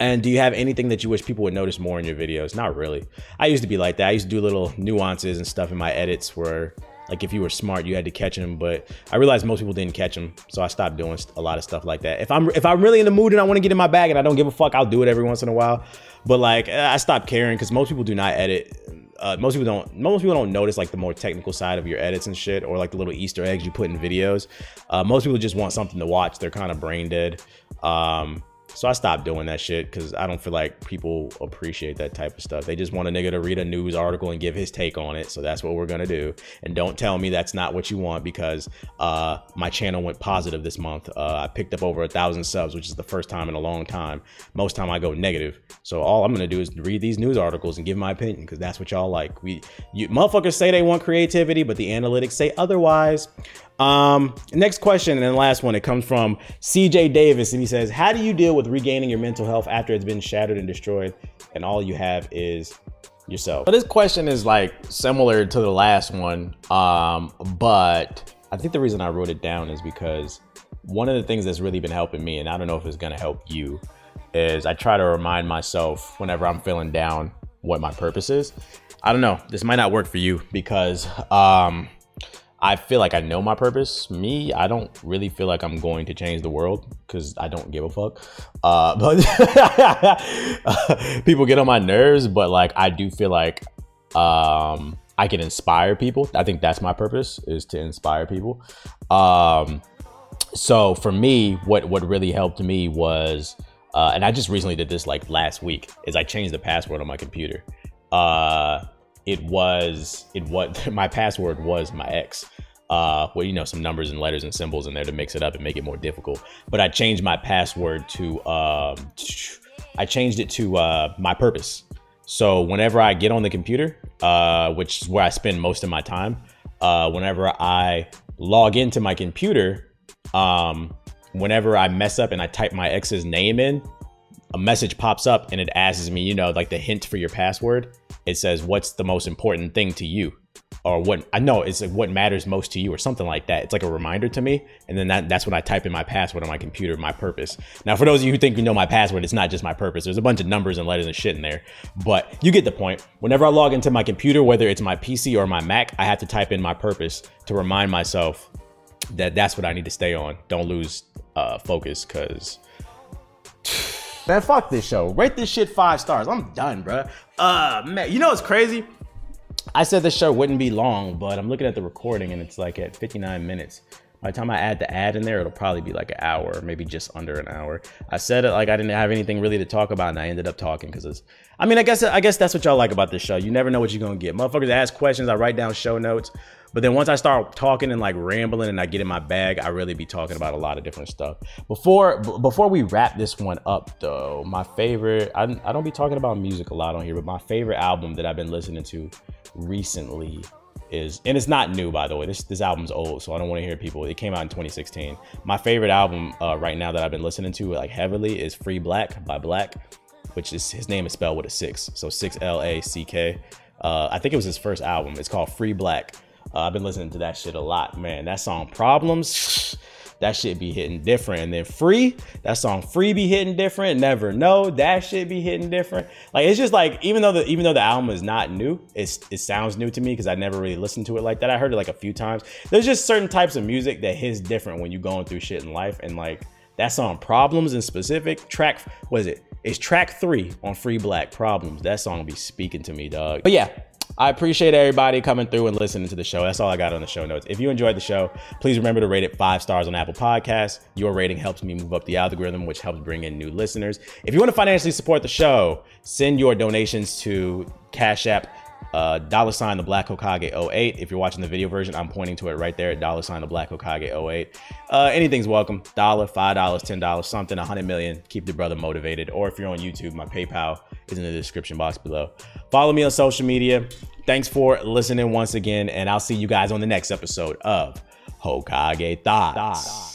and do you have anything that you wish people would notice more in your videos? Not really. I used to be like that. I used to do little nuances and stuff in my edits where like if you were smart, you had to catch them. But I realized most people didn't catch them, so I stopped doing a lot of stuff like that. If I'm if I'm really in the mood and I want to get in my bag and I don't give a fuck, I'll do it every once in a while. But like I stopped caring because most people do not edit. Uh, most people don't. Most people don't notice like the more technical side of your edits and shit, or like the little Easter eggs you put in videos. Uh, most people just want something to watch. They're kind of brain dead. Um, so I stopped doing that shit because I don't feel like people appreciate that type of stuff. They just want a nigga to read a news article and give his take on it. So that's what we're gonna do. And don't tell me that's not what you want because uh, my channel went positive this month. Uh, I picked up over a thousand subs, which is the first time in a long time. Most time I go negative. So all I'm gonna do is read these news articles and give my opinion because that's what y'all like. We you motherfuckers say they want creativity, but the analytics say otherwise. Um, next question and last one. It comes from CJ Davis, and he says, "How do you deal with regaining your mental health after it's been shattered and destroyed, and all you have is yourself?" But this question is like similar to the last one, um, but I think the reason I wrote it down is because one of the things that's really been helping me, and I don't know if it's gonna help you, is I try to remind myself whenever I'm feeling down what my purpose is. I don't know. This might not work for you because um, I feel like I know my purpose. Me, I don't really feel like I'm going to change the world because I don't give a fuck. Uh, but people get on my nerves, but like I do feel like um, I can inspire people. I think that's my purpose is to inspire people. Um, so for me, what what really helped me was, uh, and I just recently did this like last week, is I changed the password on my computer. Uh, it was it what my password was my ex uh, well, you know, some numbers and letters and symbols in there to mix it up and make it more difficult. But I changed my password to, um, I changed it to uh, my purpose. So whenever I get on the computer, uh, which is where I spend most of my time, uh, whenever I log into my computer, um, whenever I mess up and I type my ex's name in, a message pops up and it asks me, you know, like the hint for your password. It says, "What's the most important thing to you?" or what I know it's like what matters most to you or something like that. It's like a reminder to me. And then that, that's when I type in my password on my computer, my purpose. Now, for those of you who think you know my password, it's not just my purpose. There's a bunch of numbers and letters and shit in there. But you get the point. Whenever I log into my computer, whether it's my PC or my Mac, I have to type in my purpose to remind myself that that's what I need to stay on. Don't lose uh, focus because. Man, fuck this show. Rate this shit five stars. I'm done, bro. Uh, man, you know what's crazy? I said this show wouldn't be long, but I'm looking at the recording and it's like at 59 minutes. By the time I add the ad in there, it'll probably be like an hour, maybe just under an hour. I said it like I didn't have anything really to talk about, and I ended up talking because it's. I mean, I guess I guess that's what y'all like about this show. You never know what you're gonna get. Motherfuckers ask questions, I write down show notes, but then once I start talking and like rambling and I get in my bag, I really be talking about a lot of different stuff. Before before we wrap this one up, though, my favorite. I I don't be talking about music a lot on here, but my favorite album that I've been listening to recently is and it's not new by the way. This this album's old so i don't want to hear people it came out in 2016 my favorite album uh, right now that i've been listening to like heavily is Free 6lack by 6lack which is his name is spelled with a six so six l-a-c-k uh, i think it was his first album. It's called Free 6lack. Uh, i've been listening to that shit a lot man. That song problems that shit be hitting different. And then free, that song free be hitting different. Never know that shit be hitting different. Like it's just like even though the even though the album is not new, it's it sounds new to me because I never really listened to it like that. I heard it like a few times. There's just certain types of music that hits different when you're going through shit in life. And like that song Problems in specific, track was it? It's track three on Free 6lack Problems. That song be speaking to me, dog. But yeah, I appreciate everybody coming through and listening to the show. That's all I got on the show notes. If you enjoyed the show, please remember to rate it five stars on Apple Podcasts. Your rating helps me move up the algorithm, which helps bring in new listeners. If you want to financially support the show, send your donations to Cash App uh, dollar sign the Black Hokage 08. If you're watching the video version, I'm pointing to it right there. at Dollar sign the Black Hokage 08. Uh, anything's welcome. Dollar, five dollars, ten dollars, something, a hundred million. Keep the brother motivated. Or if you're on YouTube, my PayPal is in the description box below. Follow me on social media. Thanks for listening once again, and I'll see you guys on the next episode of Hokage Thoughts.